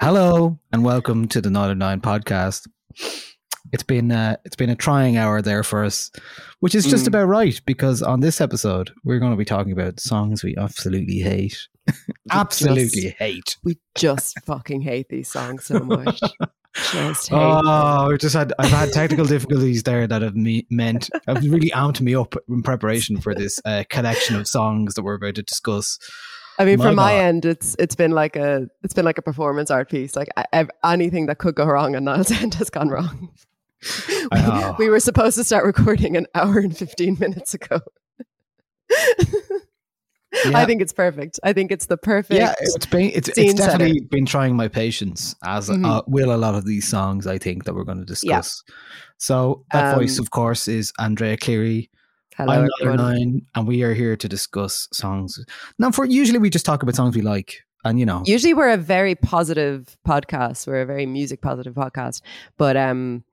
Hello and welcome to the Northern Nine podcast. It's been uh, it's been a trying hour there for us, which is just Mm. about right because on this episode we're going to be talking about songs we absolutely hate, absolutely just- hate. We just fucking hate these songs so much. just hate. Oh, we just had I've had technical difficulties there that have me, meant have really amped me up in preparation for this uh, collection of songs that we're about to discuss. I mean, My from my end, it's it's been like a it's been like a performance art piece. Like I, anything that could go wrong on Niall's end has gone wrong. Know. we were supposed to start recording an hour and fifteen minutes ago. Yeah. I think it's perfect. I think it's the perfect. Yeah, it's been it's, it's setter. definitely been trying my patience as Mhm. uh, will a lot of these songs I think that we're going to discuss. So that voice, Um, of course, is Andrea Cleary. Hello, I'm Another. Nine, and we are here to discuss songs. Now, for usually we just talk about songs we like, and you know, Usually, we're a very positive podcast. We're a very music positive podcast. But um,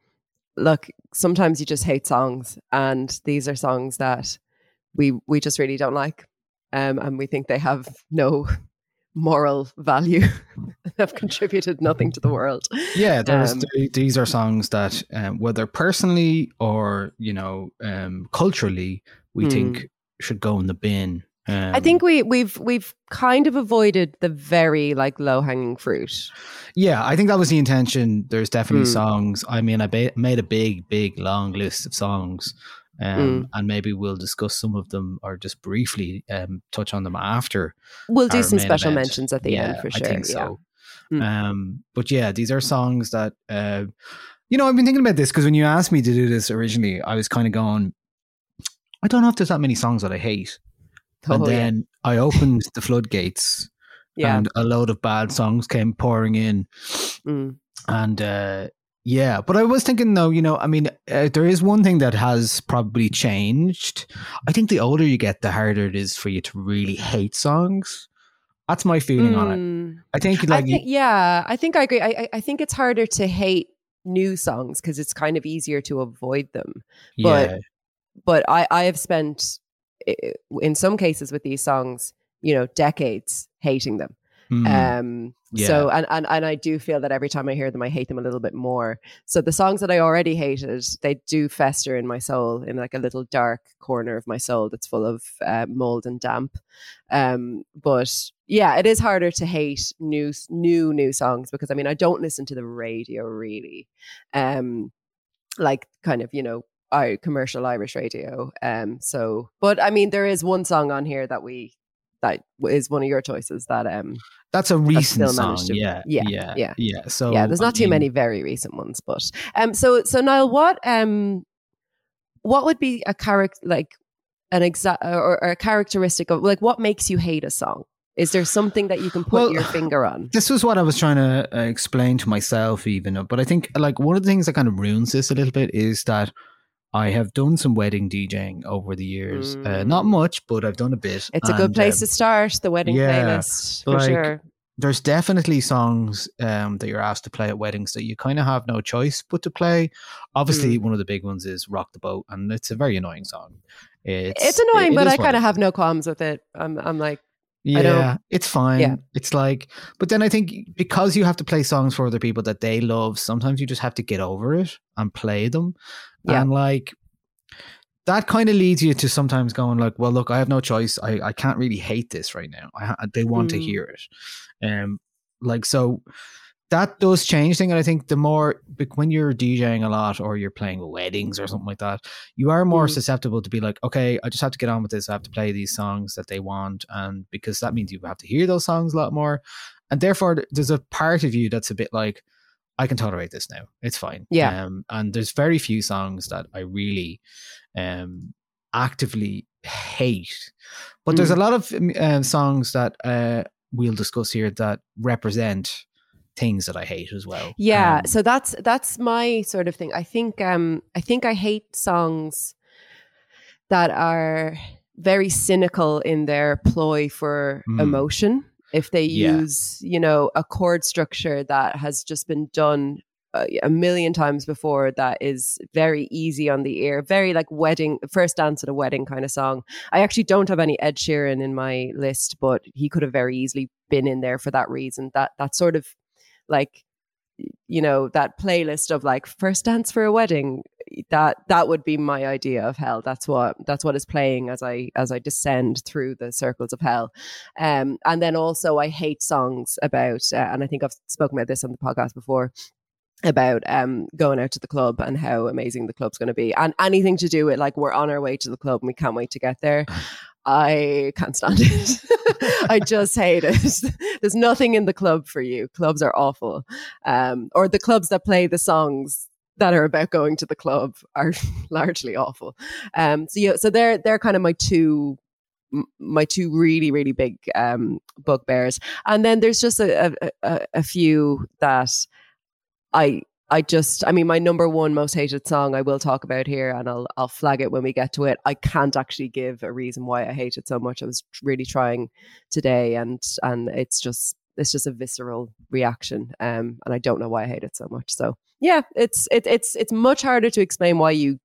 look, sometimes you just hate songs, and these are songs that we we just really don't like, um, and we think they have no moral value, have contributed nothing to the world. yeah, there's Um, th- these are songs that um, whether personally or you know um, culturally we Hmm. think should go in the bin. Um, I think we we've we've kind of avoided the very like low hanging fruit. Yeah, I think that was the intention. There's definitely Mm. songs. I mean, I ba- made a big, big, long list of songs, um, Mm. and maybe we'll discuss some of them or just briefly um, touch on them after. We'll do some special event. mentions at the Yeah, end for I sure. think yeah. Mm. Um, but yeah, these are songs that, uh, you know, I've been thinking about this because when you asked me to do this originally, I was kind of going, I don't know if there's that many songs that I hate. and Oh, yeah. then I opened the floodgates, Yeah. and a load of bad songs came pouring in. Mm. And uh, yeah, but I was thinking though, you know, I mean, uh, there is one thing that has probably changed. I think the older you get, the harder it is for you to really hate songs. That's my feeling on it. Mm. I think I like think, yeah, I think I agree. I, I- I think it's harder to hate new songs because it's kind of easier to avoid them. but- yeah, But I, I have spent, in some cases with these songs, you know, decades hating them. Mm, Um, so and, and and I do feel that every time I hear them, I hate them a little bit more. So the songs that I already hated, they do fester in my soul in like a little dark corner of my soul that's full of uh, mold and damp. Um, but yeah, it is harder to hate new new new songs because I mean I don't listen to the radio really, um, like kind of you know. I, commercial Irish radio. Um, so, but I mean, there is one song on here that we that is one of your choices that um that's a recent still song. to- yeah, yeah, yeah, yeah. yeah. So yeah, there's not too mean, many very recent ones, but um, so so Niall, what um, what would be a character like an exact or, or a characteristic of like what makes you hate a song? Is there something that you can put Well, your finger on? This was what I was trying to uh, explain to myself, even. But I think like one of the things that kind of ruins this a little bit is that I have done some wedding DJing over the years. Uh, not much, but I've done a bit. Mm. It's a good place um, to start the wedding yeah, playlist for like, sure. there's definitely songs um, that you're asked to play at weddings that you kind of have no choice but to play. Mm. Obviously, one of the big ones is "Rock the Boat," and it's a very annoying song. It's, It's annoying, it but is I kind of have no qualms with it. I'm, I'm like, Yeah, I it's fine. Yeah. It's like, but then I think because you have to play songs for other people that they love, sometimes you just have to get over it and play them. Yeah. And like, that kind of leads you to sometimes going like, well, look, I have no choice. I, I can't really hate this right now. I, ha- they want to Mm. hear it. Um, like, so that does change thing. And I think the more, when you're DJing a lot or you're playing weddings or something like that, you are more Mm. susceptible to be like, okay, I just have to get on with this. I have to play these songs that they want. And because that means you have to hear those songs a lot more. And therefore, there's a part of you that's a bit like, I can tolerate this now. It's fine. Yeah. Um, and there's very few songs that I really um, actively hate. But there's a lot of um, uh, songs that uh, we'll discuss here that represent things that I hate as well. Yeah, Um, so that's that's my sort of thing. I think um I think I hate songs that are very cynical in their ploy for Mm. emotion. If they Yeah. use, you know, a chord structure that has just been done uh, a million times before that is very easy on the ear, very like wedding first dance at a wedding kind of song. I actually don't have any Ed Sheeran in my list, but he could have very easily been in there for that reason. That that sort of like you know that playlist of like first dance for a wedding that that would be my idea of hell. That's what that's what is playing as i as i descend through the circles of hell. Um and then also i hate songs about uh, and i think i've spoken about this on the podcast before about um going out to the club and how amazing the club's going to be. And anything to do with like we're on our way to the club and we can't wait to get there I can't stand it. I just hate it. There's nothing in the club for you. Clubs are awful. Um, or the clubs that play the songs that are about going to the club are largely awful. Um, so yeah, so they're they're kind of my two my two really really big um, bugbears, and then there's just a, a, a, a few that I I just, I mean, my number one most hated song I will talk about here, and I'll I'll flag it when we get to it. I can't actually give a reason why I hate it so much. I was really trying today, and and it's just it's just a visceral reaction, um, and I don't know why I hate it so much. So yeah, it's it, it's it's much harder to explain why you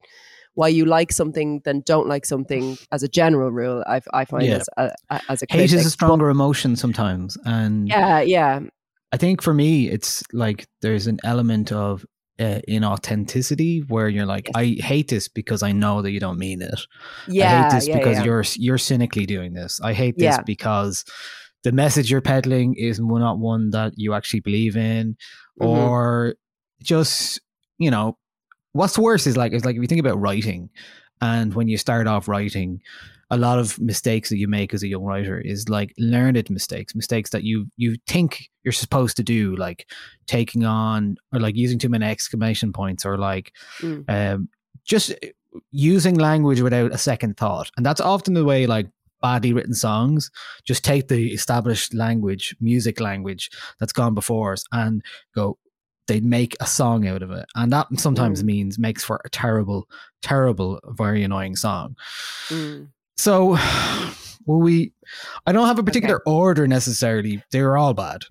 why you like something than don't like something as a general rule. I I find Yeah. as a, as a hate is a stronger emotion sometimes. And Yeah, yeah, I think for me, it's like there's an element of uh, inauthenticity where you're like, I hate this because I know that you don't mean it. yeah. I hate this yeah, because yeah. you're you're cynically doing this. I hate this Yeah. because the message you're peddling is not one that you actually believe in, Mhm. or just you know, what's worse is like it's like if you think about writing, and when you start off writing, a lot of mistakes that you make as a young writer is like learned mistakes, mistakes that you you think you're supposed to do, like taking on or like using too many exclamation points or like Mm. um, just using language without a second thought. And that's often the way like badly written songs just take the established language, music language that's gone before us and go, they make a song out of it. And that sometimes Mm. means makes for a terrible, terrible, very annoying song. Mm. So, will we? I don't have a particular order necessarily. They're all bad.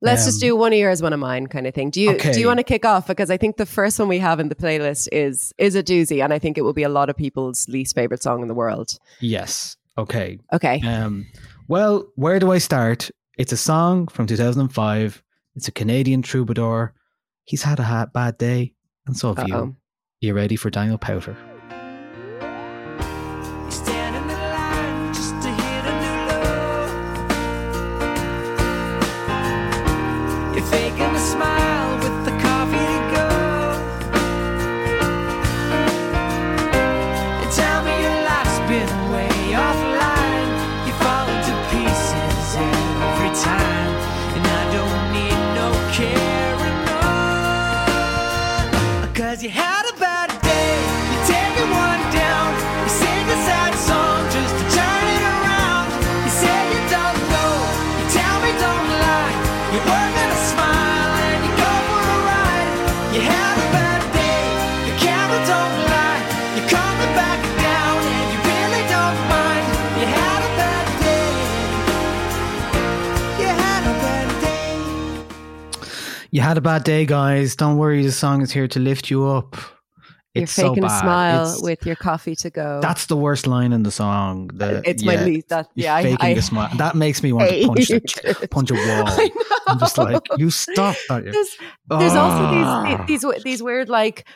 Let's just Um, do one of yours, one of mine, kind of thing. Do you do you want to kick off? Because I think the first one we have in the playlist is is a doozy, and I think it will be a lot of people's least favorite song in the world. Yes. Okay. Okay, Um, well, where do I start? It's a song from 2005. It's a Canadian troubadour. He's had a bad day, and so have Uh-oh. you. You ready for Daniel Powter? Faking a smile You had a bad day, guys. Don't worry. The song is here to lift you up. You're It's so faking a smile It's- with your coffee to go. That's the worst line in the song. The, it's my least. That you're yeah, I, faking I a smile. That makes me want to punch, the, punch a wall. I I'm just like, you stop that. There's, there's also Ah. these these these weird like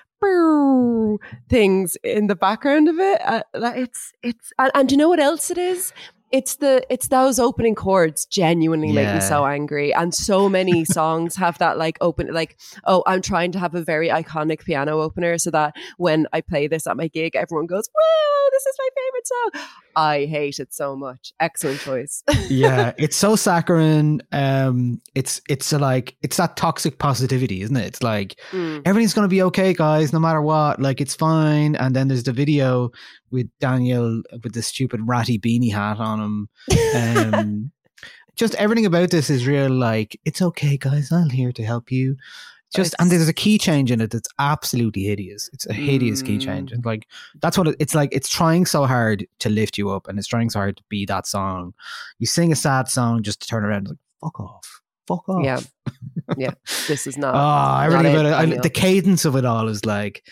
things in the background of it. Uh, it's it's and, and do you know what else it is? It's the it's those opening chords genuinely make me so angry, and so many songs have that like open like oh I'm trying to have a very iconic piano opener so that when I play this at my gig, everyone goes wow this is my favorite song. I hate it so much. Excellent choice. yeah, it's so saccharine. Um, it's it's a, like it's that toxic positivity, isn't it? It's like Mm. everything's gonna be okay, guys, no matter what. Like it's fine. And then there's the video with Daniel with the stupid ratty beanie hat on him. Um, just everything about this is real. Like it's okay, guys. I'm here to help you. Just and there's a key change in it that's absolutely hideous. It's a hideous key Mm. change, and like that's what it, it's like. It's trying so hard to lift you up, and it's trying so hard to be that song. You sing a sad song just to turn around and like fuck off, fuck off. Yeah. yeah, this is not. Oh, really it, about it. I, the cadence of it all is like,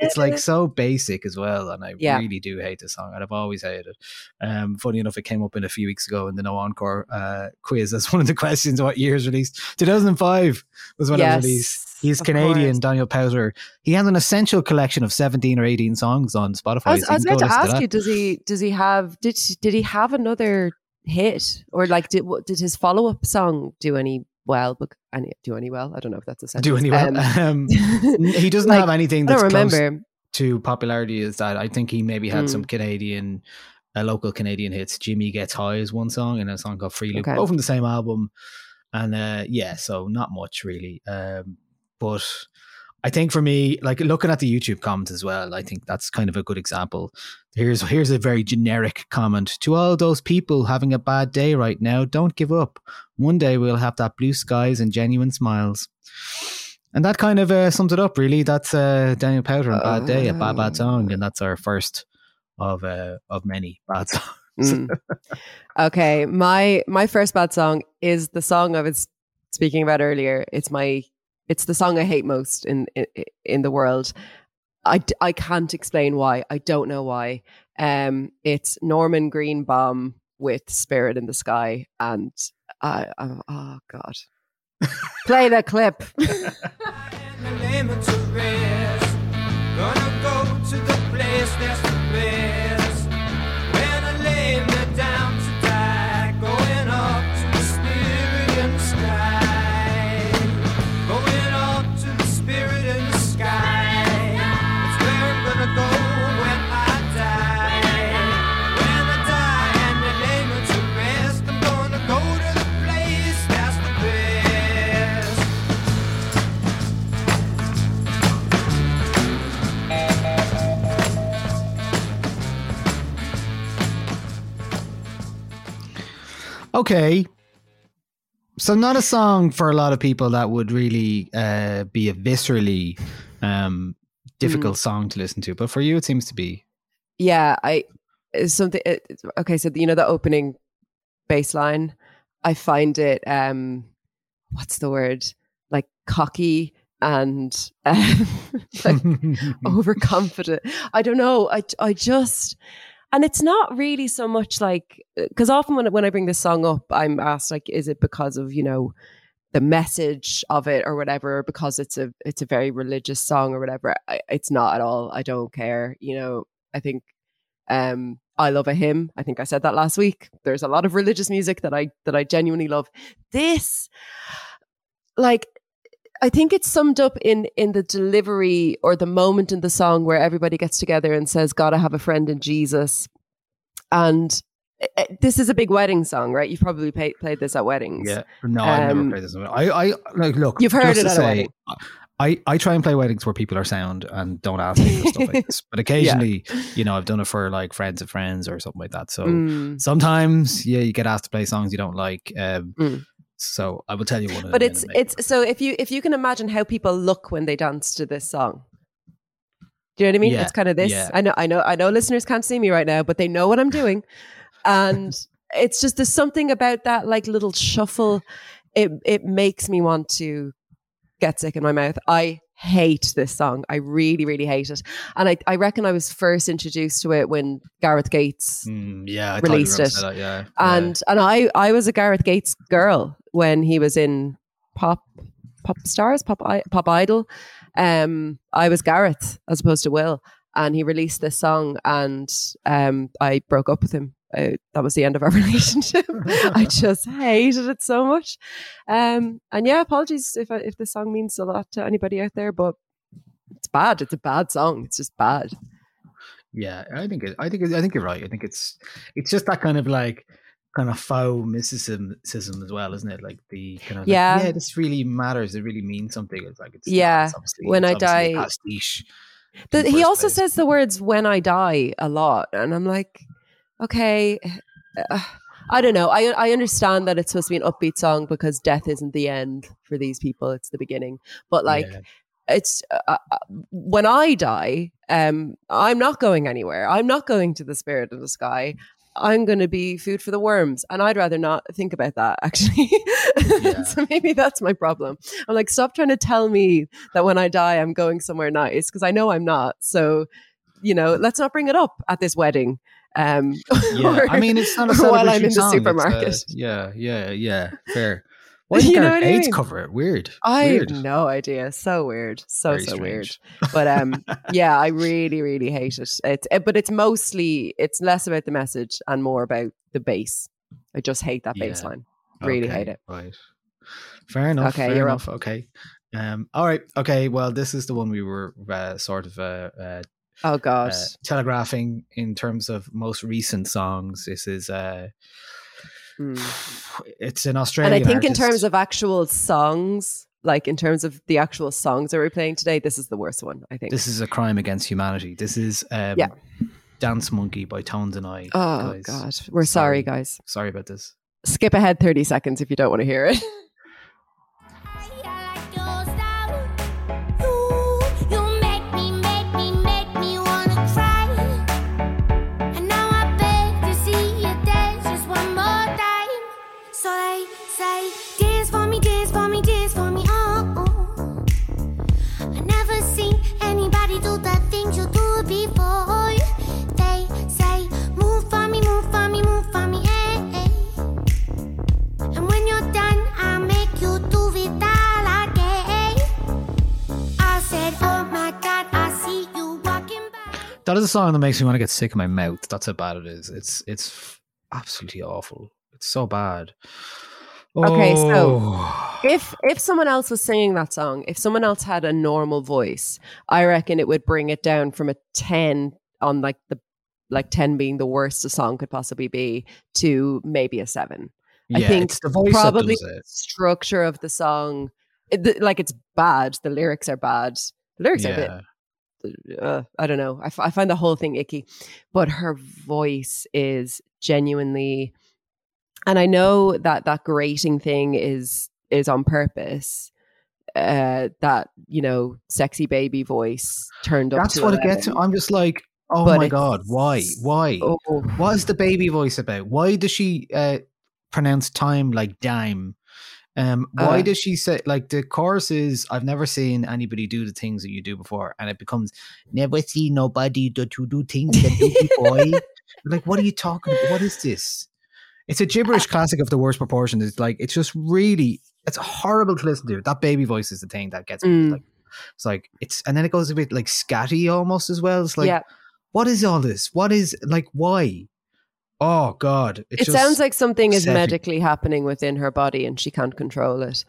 it's like so basic as well, and I Yeah. really do hate the song, and I've always hated it. Um, funny enough, it came up in a few weeks ago in the No Encore uh, quiz as one of the questions. What years released? Two thousand five was when it Yes, was released. He's Canadian, course. Daniel Powter. He has an essential collection of seventeen or eighteen songs on Spotify. I was, so I was about to ask that. you, does he does he have did did he have another hit or like did did his follow up song do any well? Bec- any do any well? I don't know if that's a sentence. Do any well? Um, Um, he doesn't like, have anything I that's close remember. to popularity is that I think he maybe had Mm. some Canadian, uh, local Canadian hits. Jimmy Gets High is one song, and a song called Free Loop, Okay. both from the same album. And uh, yeah, so not much really. Um, but I think for me, like looking at the YouTube comments as well, I think that's kind of a good example. Here's here's a very generic comment to all those people having a bad day right now. Don't give up. One day we'll have that blue skies and genuine smiles. And that kind of uh, sums it up, really. That's uh, Daniel Powter and Bad Day, a bad, bad song. And that's our first of uh, of many bad songs. Mm. okay, my my first bad song is the song I was speaking about earlier. It's my it's the song I hate most in in, in the world. I, I can't explain why. I don't know why. Um, it's Norman Greenbaum with "Spirit in the Sky," and I, I oh god, play the clip. Okay. So not a song for a lot of people that would really uh, be a viscerally um, difficult song to listen to, but for you it seems to be. Yeah, I it's something. It, okay, so you know the opening bass line. I find it. um What's the word? Like cocky and um, like overconfident. I don't know. I I just. And it's not really so much like because often when when I bring this song up, I'm asked like, is it because of you know the message of it or whatever, because it's a it's a very religious song or whatever. I, it's not at all. I don't care. You know, I think um, I love a hymn. I think I said that last week. There's a lot of religious music that I that I genuinely love. This, like, I think it's summed up in in the delivery or the moment in the song where everybody gets together and says, "Gotta have a friend in Jesus," and eh, eh, this is a big wedding song, right? You've probably played played this at weddings. Yeah. No, I've never Um, played this. I, I like look. You've heard it at a wedding. I, I try and play weddings where people are sound and don't ask me for stuff like this. But occasionally, you know, I've done it for like friends of friends or something like that. So Mm. sometimes, yeah, you get asked to play songs you don't like. Um, Mm. So I will tell you one. a but it's it's so if you if you can imagine how people look when they dance to this song do you know what i mean Yeah, it's kind of this yeah. i know i know i know listeners can't see me right now but they know what i'm doing and it's just there's something about that like little shuffle it it makes me want to get sick in my mouth. I hate this song. I really, really hate it. And I, I reckon I was first introduced to it when Gareth Gates Mm, yeah, I thought you were released it. that, yeah, and and I I was a Gareth Gates girl when he was in pop pop stars pop pop idol um I was Gareth as opposed to Will and he released this song and um I broke up with him uh, that was the end of our relationship I just hated it so much um and yeah apologies if I, if the song means a lot to anybody out there but it's bad it's a bad song it's just bad Yeah, I think it, I think it, I think you're right. I think it's it's just that kind of like kind of faux mysticism as well, isn't it? Like the kind of like, Yeah. yeah, this really matters. It really means something. It's like it's Yeah, it's obviously- when it's I die- pastiche. The, he also place. says the words "when I die" a lot, and I'm like, okay, uh, I don't know. I I understand that it's supposed to be an upbeat song because death isn't the end for these people; it's the beginning. But like, Yeah. it's uh, uh, when I die, um, I'm not going anywhere. I'm not going to the spirit of the sky. I'm going to be food for the worms, and I'd rather not think about that. Actually, Yeah. so maybe that's my problem. I'm like, stop trying to tell me that when I die, I'm going somewhere nice because I know I'm not. So, you know, let's not bring it up at this wedding. Um, yeah, or- I mean, it's not a while I'm in the song, uh, supermarket. yeah, yeah, yeah. Fair. Why did You know what I mean? cover it? Weird. I Weird. have no idea. So weird. So Very so weird. But um, yeah, I really really hate it. It's it, but it's mostly it's less about the message and more about the bass. I just hate that Yeah. bass line. Really Okay, hate it. Right. Fair enough. Okay, fair you're enough. Okay. Um. All right. Okay. Well, this is the one we were uh, sort of uh, uh, Oh god. uh, telegraphing in terms of most recent songs. This is uh, Mm. it's an Australian. And I think in terms of actual songs, like in terms of the actual songs that we're playing today, this is the worst one. I think. this is a crime against humanity. This is um, Yeah. Dance Monkey by Tones and I. oh guys. god, we're sorry, guys. Sorry about this. Skip ahead thirty seconds if you don't want to hear it. That is a song that makes me want to get sick in my mouth. That's how bad it is. It's it's absolutely awful. It's so bad. Okay, so Oh. if if someone else was singing that song, if someone else had a normal voice, I reckon it would bring it down from a ten on like the like ten being the worst a song could possibly be to maybe a seven. I think the voice probably that does it. structure of the song, it, the, like it's bad. The lyrics are bad. The lyrics are a bit Yeah. Uh, I don't know. I, f- I find the whole thing icky, but her voice is genuinely, and I know that that grating thing is is on purpose. Uh, that you know, sexy baby voice turned up. That's what it gets. I'm just like, oh But my god, why, why? Oh, What is the baby voice about? Why does she uh, pronounce time like dime? Um, why Uh. does she say like the chorus is I've never seen anybody do the things that you do before, and it becomes never see nobody that you do things that do boy. like, what are you talking about? What is this? It's a gibberish classic of the worst proportions. It's like it's just really it's horrible to listen to. That baby voice is the thing that gets me. Mm. Like it's like it's and then it goes a bit like scatty almost as well. It's like yeah. what is all this? What is like why? Oh God! It sounds like something is medically happening within her body and she can't control it.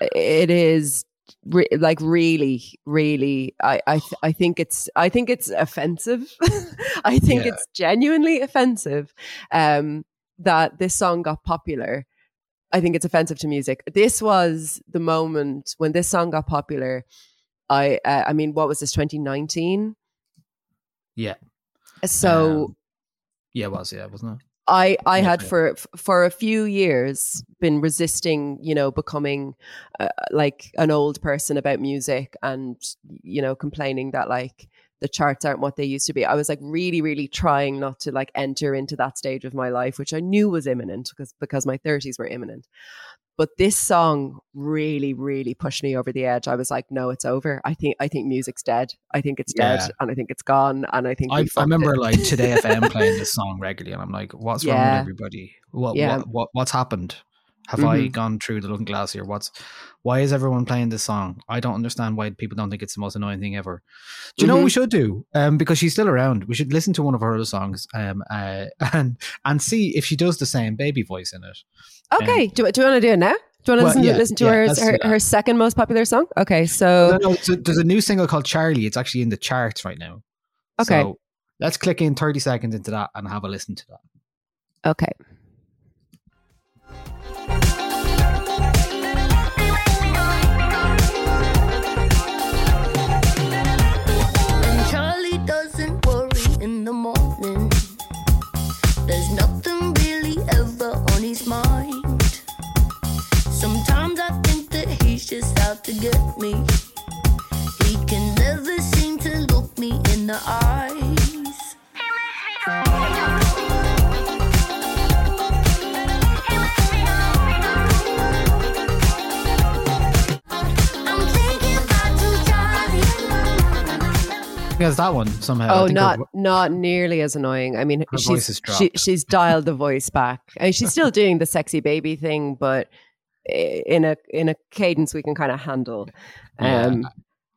It is re- like really, really. I, I, th- I think it's, I think it's offensive. I think Yeah. it's genuinely offensive um, that this song got popular. I think it's offensive to music. This was the moment when this song got popular. I, uh, I mean, what was this? 2019. yeah, So. Um, yeah, it was yeah, wasn't it? I I Yeah, had yeah. for for a few years been resisting, you know, becoming uh, like an old person about music and you know complaining that like the charts aren't what they used to be. I was like really really trying not to like enter into that stage of my life which I knew was imminent because because my 30s were imminent. But this song really, really pushed me over the edge. I was like, no, it's over. I think I think music's dead. I think it's Yeah. dead and I think it's gone. And I think I, I remember it. like Today FM playing this song regularly, and I'm like, "What's wrong with everybody? What, Yeah. what what what's happened? Have I Mhm. gone through the looking glass here? What's why is everyone playing this song? I don't understand why people don't think it's the most annoying thing ever. Do you know what Mm-hmm. we should do? Um, because she's still around, we should listen to one of her other songs, um, uh, and and see if she does the same baby voice in it. Okay. do, do you want to do it now? Do you want to Well, listen, yeah, listen to yeah, her, her, her second most popular song? Okay. So, No, no, so there's a new single called Charlie. It's actually in the charts right now. Okay. So let's click in 30 seconds into that and have a listen to that. okay. Somehow. I Oh, think her not not nearly as annoying. I mean, she's she, she's dialed the voice back. I mean, she's still doing the sexy baby thing, but in a in a cadence we can kind of handle. Um,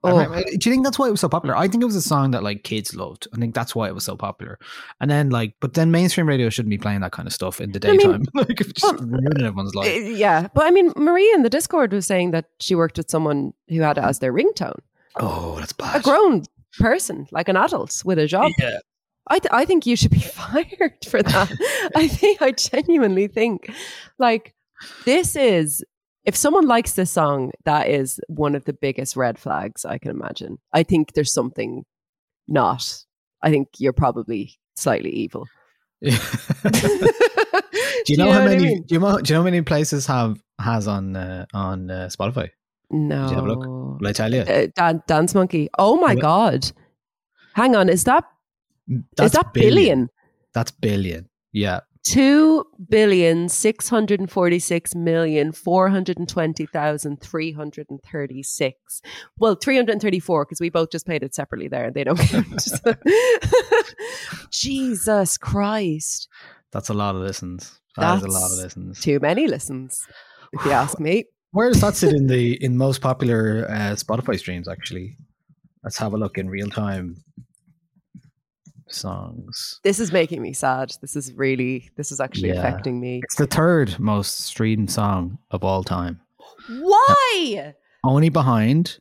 I oh, remember- do you think that's why it was so popular? I think it was a song that like kids loved. I think that's why it was so popular. And then like, but then mainstream radio shouldn't be playing that kind of stuff in the I mean, daytime. like, just well, ruining everyone's life. yeah, but I mean, Maria in the Discord was saying that she worked with someone who had it as their ringtone, Oh, that's bad. a grown person, like an adult with a job. Yeah. I, th- I think you should be fired for that. I think I genuinely think like this is if someone likes this song, that is one of the biggest red flags I can imagine. I think there's something not. I think you're probably slightly evil. do you know, how what I many? mean? Do you know? Do you know how many places have has on uh, on uh, Spotify? No. you have a look? Will I tell you? Uh, Dan- Dance Monkey. Oh my What? god. Hang on, is that is that billion? That's billion. Yeah. Two billion six hundred and forty six million four hundred and twenty thousand three hundred and thirty six. Well, three hundred and thirty four because we both just played it separately there, and they don't count. Jesus Christ, That's a lot of listens. That is a lot of listens. too many listens, if you ask me. Where does that sit in the in most popular uh, Spotify streams? Actually, let's have a look in real time. Songs. This is making me sad. This is really, this is actually Yeah. affecting me. It's the third most streamed song of all time, Why? only behind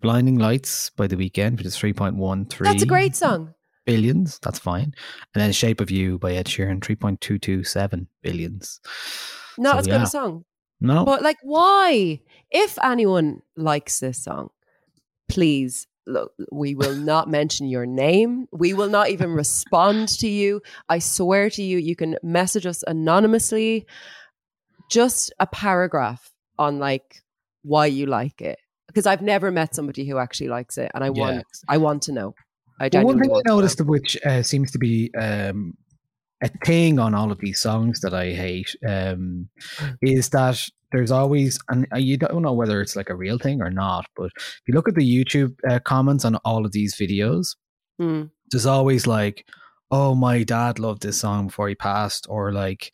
"Blinding Lights" by The Weeknd, which is three point one three. That's a great song. billions. That's fine. And then "Shape of You" by Ed Sheeran, three point two two seven billions. Not So, as good a song. No, But like, why? If anyone likes this song, please look. We will not mention your name. We will not even respond to you. I swear to you, you can message us anonymously. Just a paragraph on like why you like it, because I've never met somebody who actually likes it, and I Yeah. want. I want to know. I Well, one thing I want to know. noticed, which uh, seems to be um, a thing on all of these songs that I hate, um, is that there's always, and uh, you don't know whether it's like a real thing or not, but if you look at the YouTube uh, comments on all of these videos, Hmm. there's always like, "Oh, my dad loved this song before he passed," or like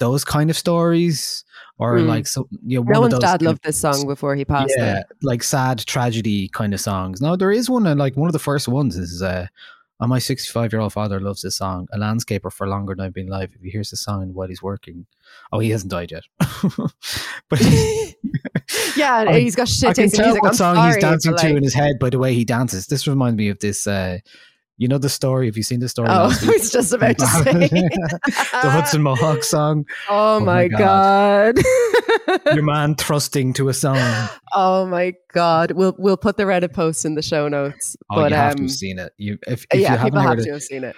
those kind of stories, or Mm. like so, you know, one No of one's dad loved this song before he passed. yeah, like sad tragedy kind of songs. No, there is one, and like one of the first ones is uh, oh, my 65 year old father loves this song, a landscaper for longer than I've been alive. If he hears the song while he's working, oh, he hasn't died yet. but yeah, I- he's got shit I can tell music. what I'm song he's dancing to like- in his head by the way he dances. This reminds me of this. Uh, you know the story. Have you seen the story? Oh, I was just about to say. the Hudson Mohawke song. Oh, my my god. Your man thrusting to a song. oh my god. We'll we'll put the Reddit post in the show notes. Oh, but you have to um have seen it. You, if, if yeah, you haven't people have heard to it, have seen it.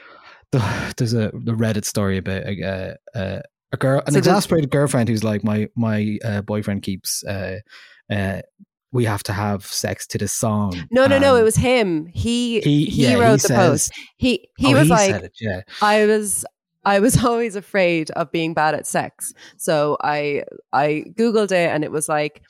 the, there's a the Reddit story about a uh, a girl, an So exasperated girlfriend who's like, my my uh, boyfriend keeps. Uh, uh, we have to have sex to this song. No, no, no. It um, was him. He he he, yeah, wrote he the says- post. He he oh, was he like, it, yeah, I was I was always afraid of being bad at sex. So I I googled it and it was like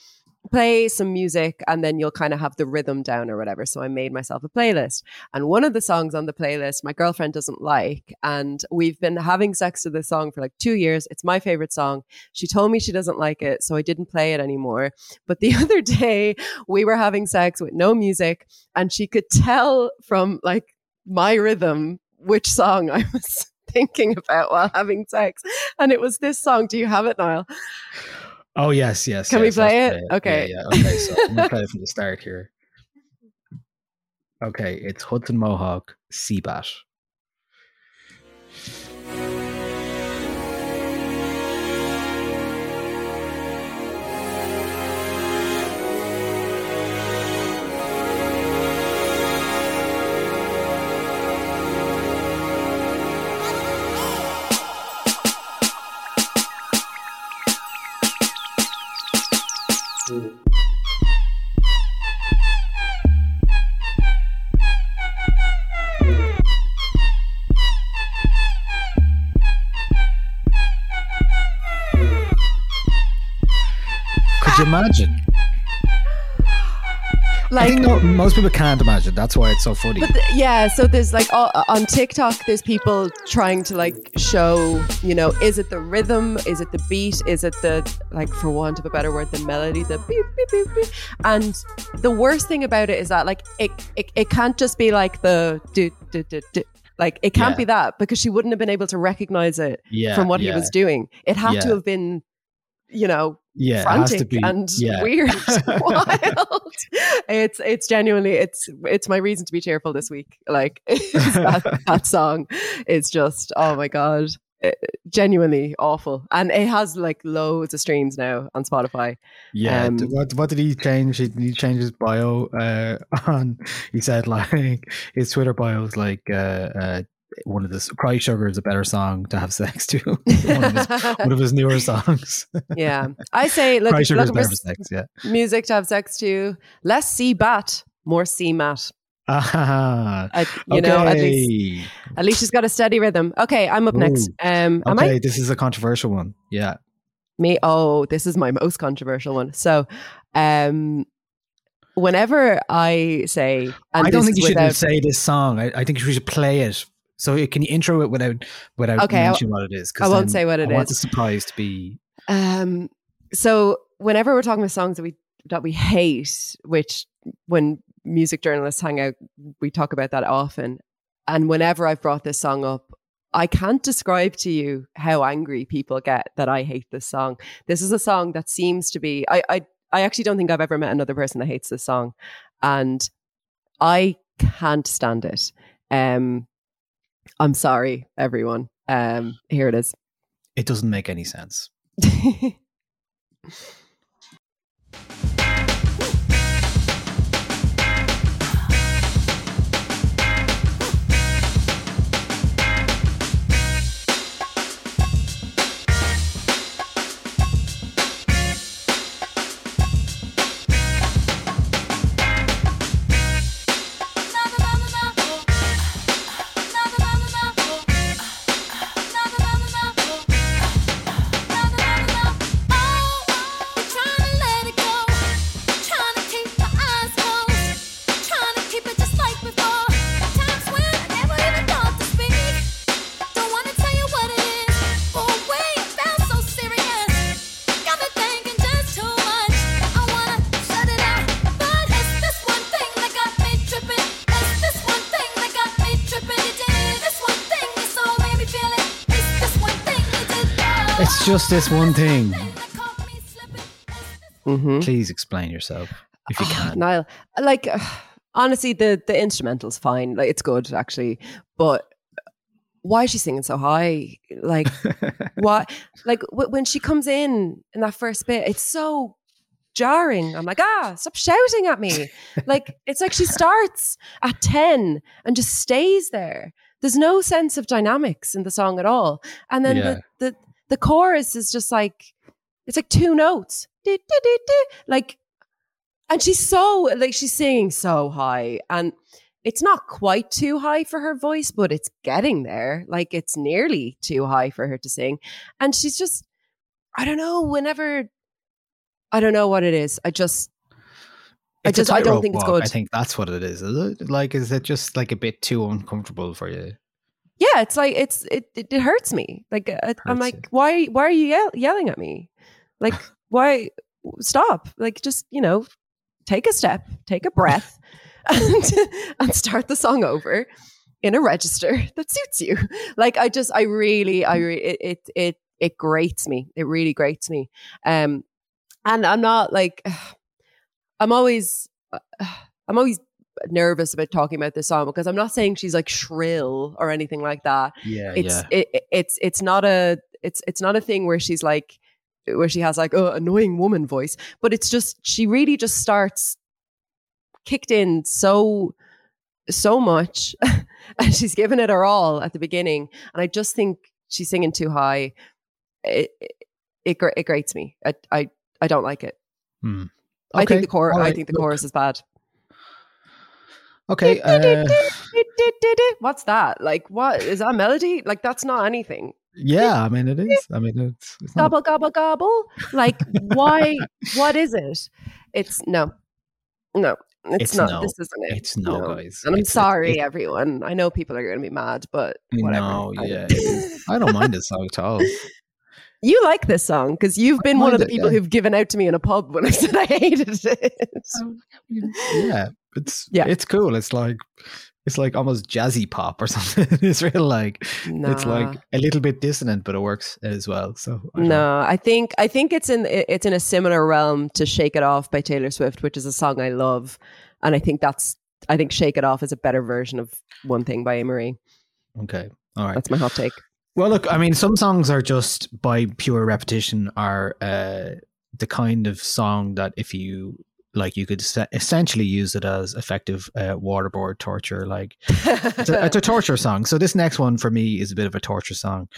play some music and then you'll kind of have the rhythm down or whatever. So I made myself a playlist. And one of the songs on the playlist my girlfriend doesn't like and we've been having sex to this song for like 2 years. It's my favorite song. She told me she doesn't like it, so I didn't play it anymore. But the other day we were having sex with no music and she could tell from like my rhythm which song I was thinking about while having sex. And it was this song. Do you have it, Niall? Oh yes, yes. Can we play let's it? Okay. Yeah, yeah. Okay, so I'm gonna play it from the start here. Okay, it's Hudson Mohawke Cbat. You imagine? I think no, most people can't imagine. That's why it's so funny. But th- yeah, so there's like all, uh, on TikTok, there's people trying to like show, you know, is it the rhythm? Is it the beat? Is it the, like, for want of a better word, the melody, the beep, beep, beep, beep. And the worst thing about it is that, like, it, it, it can't just be like the do, do, do, do. Like, it can't Yeah. be that because she wouldn't have been able to recognize it yeah, from what he was doing. It had to have been, you know, Yeah, frantic be. and yeah. weird, wild. It's it's genuinely it's it's my reason to be cheerful this week. Like that, that song is just oh my god, eh, genuinely awful, and it has like loads of streams now on Spotify. Yeah. Um, what what did he change? He, he changed his bio uh, on. He said like his Twitter bio was like uh, uh, one of the "Cry Sugar" is a better song to have sex to. one, of his, one of his newer songs. Yeah, I say look, "Cry Sugar" is better for sex. Yeah. music to have sex to. Less see bat, more see mat. Ah, I, you know, at least at least she's got a steady rhythm. Okay, I'm up next. Um, am I Okay, this is a controversial one. Yeah. Me, oh, this is my most controversial one. So, um, whenever I say, and I don't think you should say this song. I, I think you should play it. So can you intro it without without Okay, mentioning what it is? I won't say what it I want is. the surprise to be. Um, so whenever we're talking about songs that we that we hate, which when music journalists hang out, we talk about that often. And whenever I've brought this song up, I can't describe to you how angry people get that I hate this song. This is a song that seems to be. I I, I actually don't think I've ever met another person that hates this song, and I can't stand it. Um, I'm sorry, everyone. Um, here it is. It doesn't make any sense. just this one thing. mm-hmm. Please explain yourself if you can. Niall, like uh, honestly, the the instrumental's fine. Like it's good actually, but why is she singing so high? Like what? Like w- when she comes in in that first bit, it's so jarring. I'm like, ah, stop shouting at me. like it's like she starts at ten and just stays there. There's no sense of dynamics in the song at all, and then Yeah. the the chorus is just like it's like two notes, du- du- du. like and she's so like she's singing so high and it's not quite too high for her voice, but it's getting there. Like it's nearly too high for her to sing. And she's just, I don't know, whenever, I don't know what it is. I just, I It's a just, I don't think it's walk. good. I think that's what it is. Is it? Like, is it just like a bit too uncomfortable for you? Yeah, it's like, it's, it, it, it hurts me. Like, I, I'm like, you. why, why are you yell- yelling at me? Like, why, stop. Like, just, you know, take a step, take a breath and, and start the song over in a register that suits you. Like I just, I really, I re- it, it, it, it grates me. It really grates me. Um, and I'm not like, I'm always, I'm always nervous about talking about this song because I'm not saying she's like shrill or anything like that. Yeah, It's, yeah. it, it- it's, it's not a, it's, it's not a thing where she's like, where she has like, oh, annoying woman voice, but it's just, she really just starts kicked in so so much and she's given it her all at the beginning and i just think she's singing too high it it, it, it grates me I, I i don't like it Hmm. i think the chorus all i think the look. chorus is bad Okay. Uh, what's that like what is that melody like that's not anything yeah, I mean it is. I mean it's, it's not. gobble gobble gobble like why what is it it's no no it's, It's not no. this isn't it It's no, guys. and i'm It's- sorry everyone i know people are going to be mad but whatever No, yeah. I don't mind this song at all. You like this song because you've been one of the it, people yeah. who've given out to me in a pub when I said I hated it. Oh, yeah, it's Yeah. it's cool. It's like it's like almost jazzy pop or something. it's real like it's like a little bit dissonant, but it works as well. So I don't- No, I think I think it's in it's in a similar realm to "Shake It Off" by Taylor Swift, which is a song I love, and I think that's I think "Shake It Off" is a better version of "One Thing" by Marie. Okay, all right. That's my hot take. Well, look, I mean, some songs are just by pure repetition are uh, the kind of song that if you like, you could essentially use it as effective uh, waterboard torture. Like it's a, it's a torture song. So this next one for me is a bit of a torture song,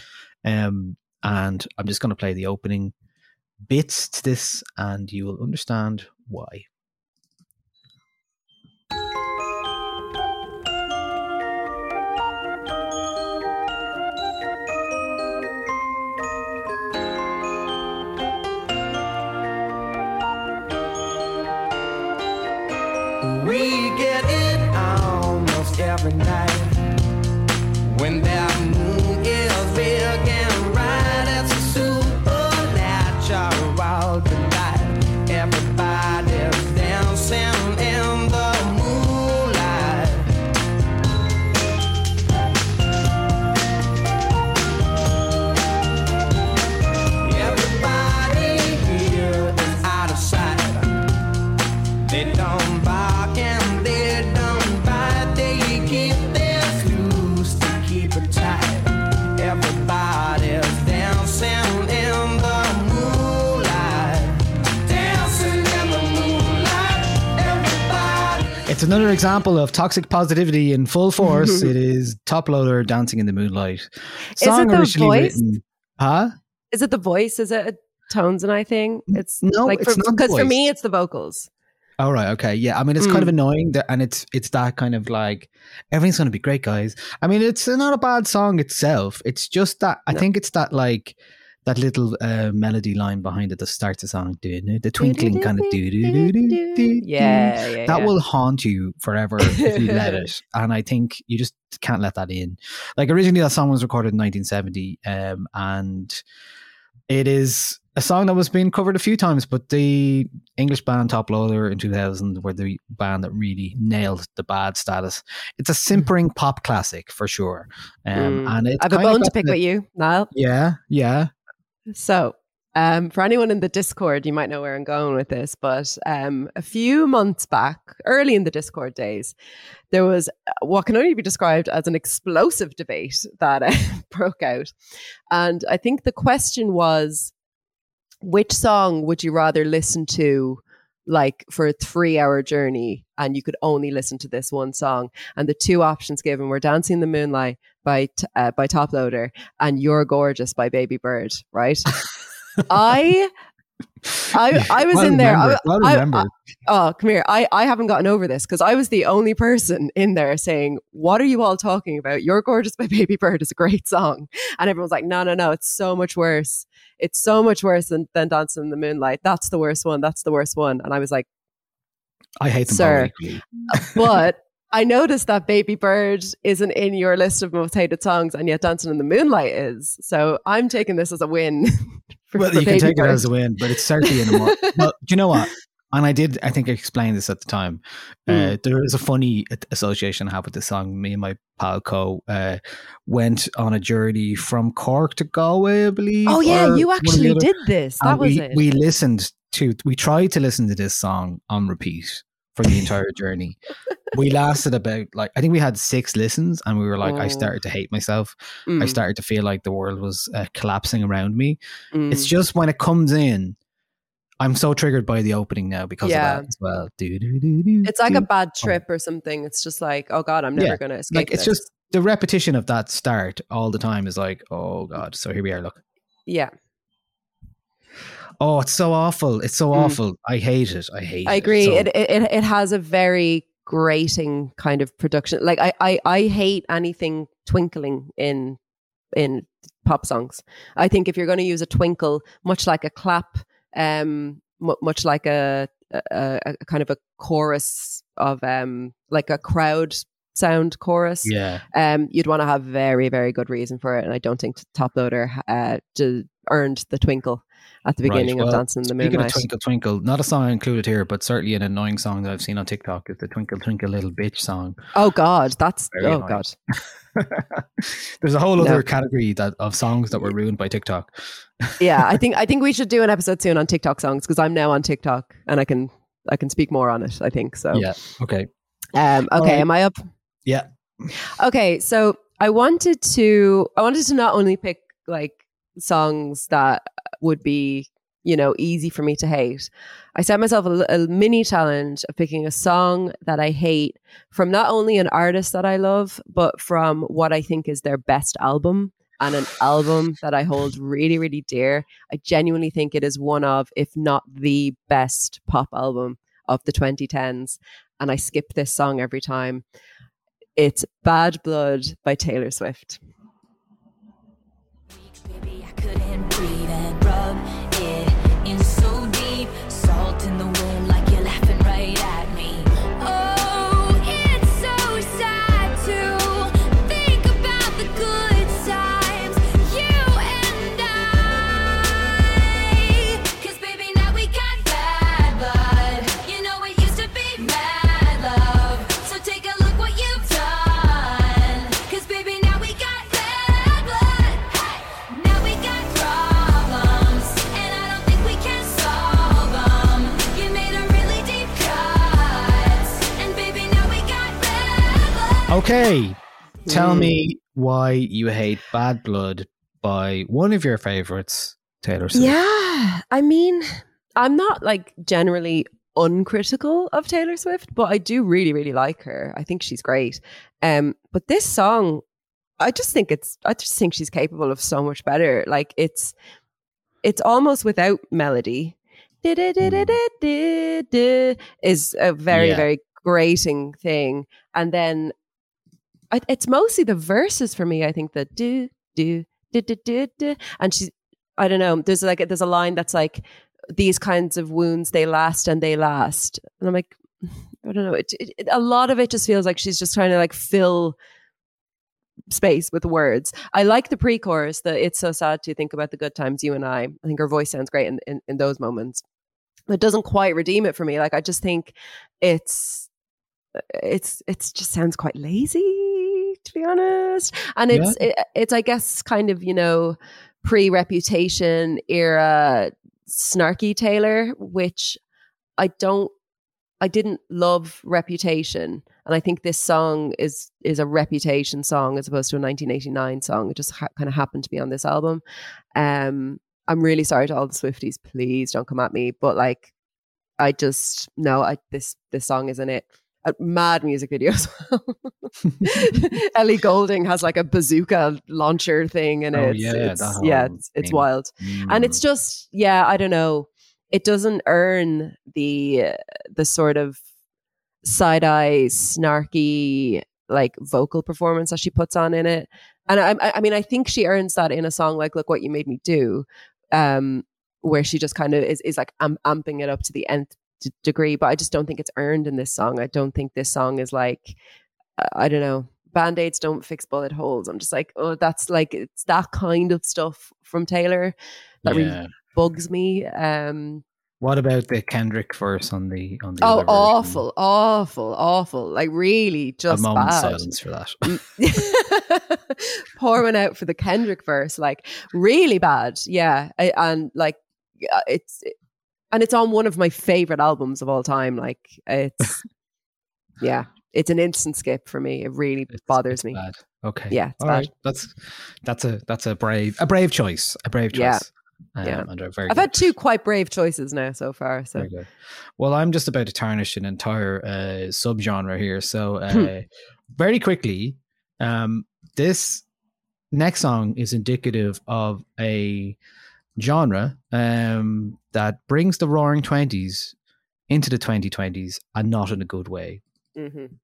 um, and I'm just going to play the opening bits to this, and you will understand why. We get it almost every night. When that another example of toxic positivity in full force. it is Top Loader dancing in the moonlight. Song the originally voice? written, huh? Is it the voice? Is it a tones and I thing? It's No, like it's not because for me it's the vocals. All right, okay, yeah. I mean, it's kind of Mm. annoying that, and it's it's that kind of like everything's going to be great, guys. I mean, it's not a bad song itself. It's just that I No. think it's that like that little uh, melody line behind it that starts the song, the twinkling kind of do do do do do. Yeah, yeah, that yeah. will haunt you forever if you let it. And I think you just can't let that in. Like originally, that song was recorded in 1970, um, and it is a song that was being covered a few times. But the English band Top Loader in 2000 were the band that really nailed the bad status. It's a simpering pop classic for sure. Um, Mm. and it's I have a bone to pick with you, Niall. Yeah, yeah. So, um, for anyone in the Discord, you might know where I'm going with this, but um, a few months back, early in the Discord days, there was uh, what can only be described as an explosive debate that uh, broke out. And I think the question was which song would you rather listen to? Like for a three hour journey, and you could only listen to this one song. And the two options given were Dancing in the Moonlight by, t- uh, by Top Loader and You're Gorgeous by Baby Bird, right? I I, I was Well in there. I, well I- remembered. I- oh, come here. I, I haven't gotten over this because I was the only person in there saying, What are you all talking about? You're Gorgeous by Baby Bird is a great song. And everyone's like, No, no, no. It's so much worse. It's so much worse than, than Dancing in the Moonlight. That's the worst one. That's the worst one. And I was like, I hate them Sir. But I noticed that Baby Bird isn't in your list of most hated songs, and yet Dancing in the Moonlight is. So I'm taking this as a win. for- Well, for you can take Bird. it as a win, but it's certainly in a more. well, do you know what? And I did. I think I explained this at the time. Mm. Uh, there is a funny association I have with this song. Me and my pal Co uh, went on a journey from Cork to Galway, I believe. Oh yeah, you one or the actually did this. That And was we, it. We listened to. We tried to listen to this song on repeat for the entire journey. We lasted about like I think we had six listens, and we were like, I Oh. started to hate myself. I Mm, started to feel like the world was uh, collapsing around me. mm. It's just when it comes in, I'm so triggered by the opening now because Yeah. of that as well. Do, do, do, do, It's like a bad trip or something. It's just like, oh god, I'm never Yeah, going to escape. like it's this. just the repetition of that start all the time is like, oh god. So here we are. Look, yeah. Oh, it's so awful. It's so Mm. awful. I hate it. I hate. I it. agree. So- It, it it it has a very grating kind of production. Like I I I hate anything twinkling in in pop songs. I think if you're going to use a twinkle, much like a clap, um, mu much like a, a a a kind of a chorus of um like a crowd sound chorus. yeah. um, you'd want to have very, very good reason for it. And I don't think Top Loader uh, earned the twinkle at the Right, beginning well, of Dancing in the Speaking Moonlight. of Twinkle Twinkle, not a song included here, but certainly an annoying song that I've seen on TikTok is the Twinkle Twinkle Little Bitch song. oh God, that's Very oh annoying. God. There's a whole No. other category that of songs that were ruined by TikTok. Yeah, I think I think we should do an episode soon on TikTok songs because I'm now on TikTok and I can I can speak more on it. I think so. Yeah. Okay. Um, okay, Alright. am I up? Yeah. Okay, so I wanted to I wanted to not only pick like songs that would be you know easy for me to hate. I set myself a, a mini challenge of picking a song that I hate from not only an artist that I love, but from what I think is their best album and an album that I hold really, really dear. I genuinely think it is one of, if not the best pop album of the 2010s. And I skip this song every time. It's Bad Blood by Taylor Swift. Baby, couldn't breathe Okay. Tell me why you hate Bad Blood by one of your favorites, Taylor Swift. Yeah. I mean, I'm not like generally uncritical of Taylor Swift, but I do really, really like her. I think she's great. Um, but this song, I just think it's I just think she's capable of so much better. Like it's it's almost without melody. Du-du-du-du-du-du Is a very, Yeah. very grating thing. And then It's mostly the verses for me. I think the do do do do do do, and she's I don't know. There's like there's a line that's like these kinds of wounds they last and they last, and I'm like I don't know. It, it, a lot of it just feels like she's just trying to like fill space with words. I like the pre-chorus. The it's so sad to think about the good times you and I. I think her voice sounds great in in, in those moments. It doesn't quite redeem it for me. Like I just think it's it's it's just sounds quite lazy to be honest. And it's it, it's i guess kind of you know pre-reputation era snarky taylor which i don't i didn't love reputation. And i think this song is is a reputation song as opposed to a 1989 song. It just ha- kind of happened to be on this album. Um i'm really sorry to all the swifties. Please don't come at me. But like i just no i this this song isn't it a mad music video as well. Ellie Goulding has like a bazooka launcher thing, and Oh, it's, yeah, it's yeah, it's, it's wild, and it's Mm. just yeah, I don't know. it doesn't earn the uh, the sort of side eye snarky like vocal performance that she puts on in it. And I, I I mean, I think she earns that in a song like "Look What You Made Me Do," um, where she just kind of is is like am- amping it up to the nth d- degree. But I just don't think it's earned in this song. I don't think this song is like uh, I don't know. Band aids don't fix bullet holes. I'm just like, oh, that's like it's that kind of stuff from Taylor that Yeah. really bugs me. Um, What about the Kendrick verse on the on the oh, other version? awful, awful, awful! Like really, A just moment of bad. silence for that. Pour one out for the Kendrick verse, like really bad. Yeah, I, and like it's and it's on one of my favorite albums of all time. Like it's yeah, it's an instant skip for me. It really It's- bothers it's me. bad. Okay. Yeah, it's All bad. right. That's that's a that's a brave a brave choice. A brave choice. Yeah. Um, Yeah. and a very I've good. had two quite brave choices now so far. So Very good. Well, I'm just about to tarnish an entire uh, subgenre here. So, uh, very quickly, um, this next song is indicative of a genre um, that brings the Roaring Twenties into the 2020s, and not in a good way. mhm.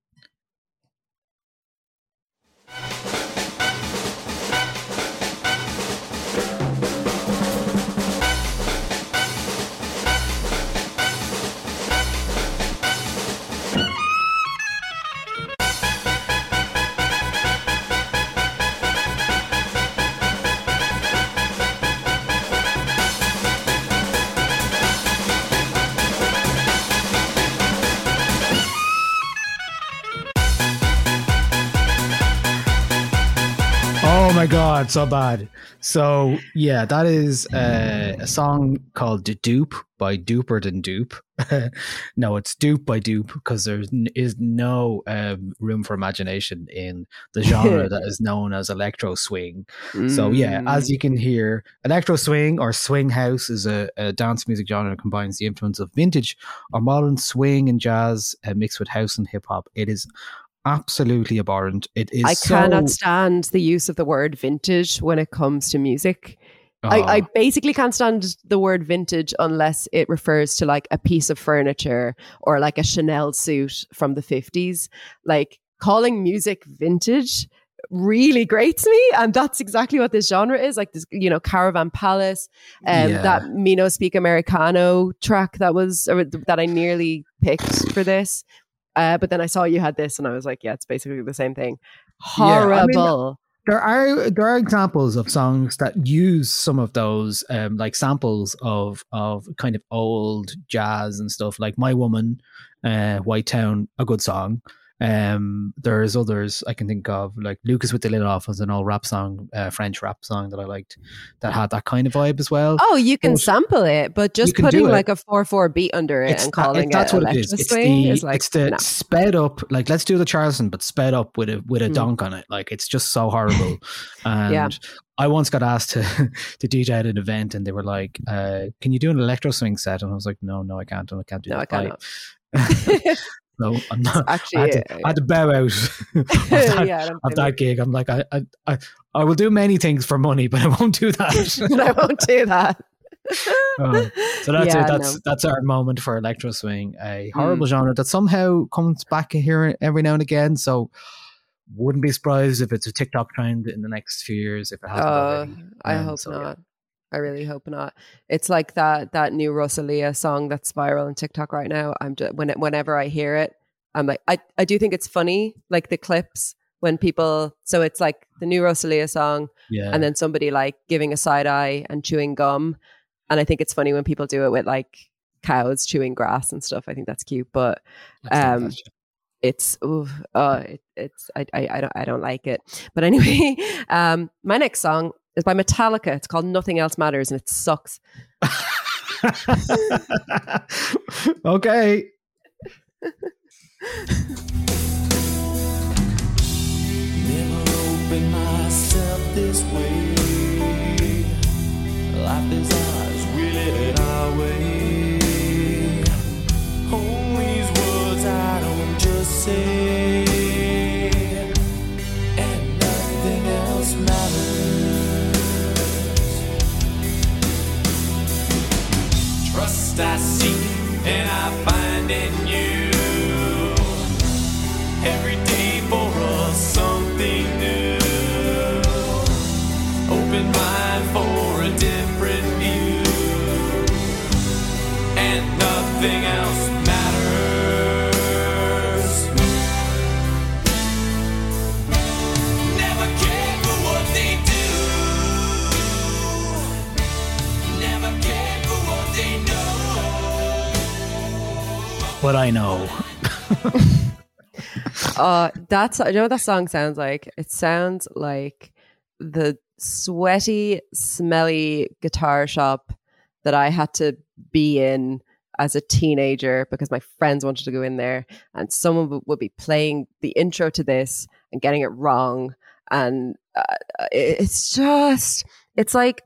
My god, so bad. So yeah, that is uh, a song called Dupe" by Duper Than Dupe. no, it's Dupe by Dupe because there is no um, room for imagination in the genre that is known as electro swing. So yeah, Mm. as you can hear, electro swing or swing house is a, a dance music genre that combines the influence of vintage or modern swing and jazz uh, mixed with house and hip hop. It is absolutely abhorrent. It is. I so, cannot stand the use of the word vintage when it comes to music. I, I Oh. basically can't stand the word vintage unless it refers to like a piece of furniture or like a Chanel suit from the 50s. Like calling music vintage really grates me. And that's exactly what this genre is. Like this, you know, Caravan Palace, um, Yeah. that We No Speak Americano track that was, that I nearly picked for this. Uh, but then I saw you had this and I was like, yeah, it's basically the same thing. Yeah, I mean, Horrible. there are there are examples of songs that use some of those um like samples of of kind of old jazz and stuff like my woman uh white town a good song um there's others i can think of like lucas with the lid off was an old rap song uh, french rap song that i liked that had that kind of vibe as well Oh, you can But sample it, but just putting like a four four beat under it It's and that- calling that's it what it is. It's the is like it's the no. sped up. Like let's do the Charleston, but sped up with a with a Hmm. donk on it. Like it's just so horrible. And Yeah. I once got asked to to DJ at an event, and they were like, uh, "Can you do an electro swing set?" And I was like, "No, no, I can't. I can't do No, that." cannot. no, I'm not. I Actually, had, to, I had to bow out of that, yeah, of that gig. I'm like, I, I, I, I will do many things for money, but I won't do that. I won't do that. Oh, so that's Yeah, it. That's no. that's our moment for electro swing, a Hmm. horrible genre that somehow comes back here every now and again. So wouldn't be surprised if it's a TikTok trend in the next few years if it hasn't Uh, already. I Um, hope so, yeah. I really hope not. It's like that that new Rosalia song that's viral on TikTok right now. I'm just, when whenever I hear it, I'm like I I do think it's funny like the clips when people so it's like the new Rosalia song Yeah, and then somebody like giving a side eye and chewing gum. And I think it's funny when people do it with like cows chewing grass and stuff. I think that's cute, but Let's um, it's ooh, uh, it, it's I, I I don't I don't like it. But anyway, um, my next song is by Metallica. It's called Nothing Else Matters, and it sucks. okay. Never opened myself this way. Life is ours, we live our way. I seek and I find in you. Every day What I know. Uh, that's you know what that song sounds like. It sounds like the sweaty, smelly guitar shop that I had to be in as a teenager because my friends wanted to go in there, and someone would- would be playing the intro to this and getting it wrong, and uh, it's just it's like.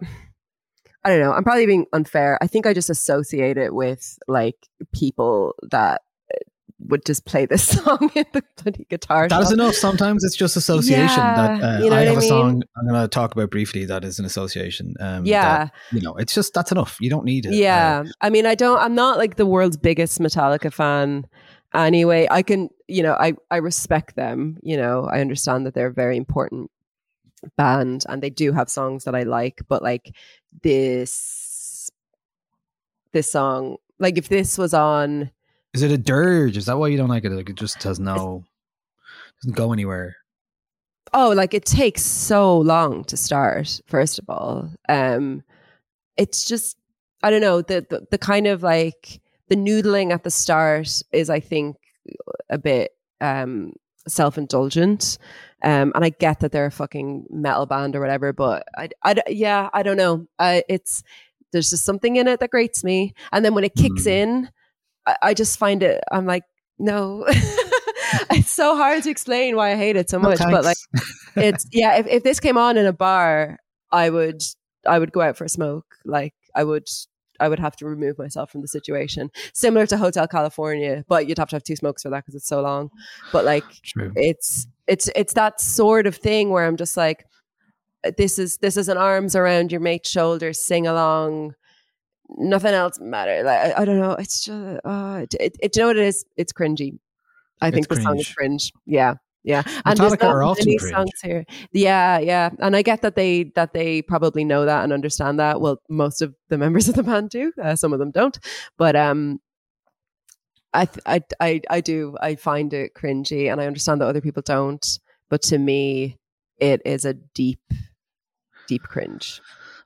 I don't know. I'm probably being unfair. I think I just associate it with like people that uh, would just play this song in the bloody guitar. That is shop. enough. Sometimes it's just association. Yeah, that uh, you know I have I a mean? song I'm going to talk about briefly that is an association. Um, Yeah. that, you know, it's just that's enough. You don't need it. Yeah. I mean, I don't, I'm not like the world's biggest Metallica fan anyway. I can, you know, I, I respect them. You know, I understand that they're a very important band and they do have songs that I like, but like this, this song, like if this was on, Is it a dirge? Is that why you don't like it? Like it just has no doesn't go anywhere. oh, like it takes so long to start, first of all. Um, it's just, I don't know, the, the, the kind of like the noodling at the start is, I think, a bit um, self indulgent. Um, and I get that they're a fucking metal band or whatever, but I, I, yeah, I don't know. I, it's, there's just something in it that grates me. And then when it kicks Mm. in, I, I just find it, I'm like, no. it's so hard to explain why I hate it so No much, but like, it's yeah if, if this came on in a bar i would i would go out for a smoke like i would i would have to remove myself from the situation similar to hotel california but you'd have to have two smokes for that because it's so long but like True. it's it's it's that sort of thing where i'm just like this is this is an arms around your mate's shoulders sing along. Nothing else matter. Like i, I don't know. It's just uh it, it, do you know what it is? It's cringy. I think It's the song is cringe. cringe. Yeah. Yeah. And there's Metallica not are often many cringe. songs here. Yeah yeah. And i get that they that they probably know that and understand that. Well most of the members of the band do. Uh, some of them don't. But um I, th- I i i do i find it cringy and i understand that other people don't but to me it is a deep deep cringe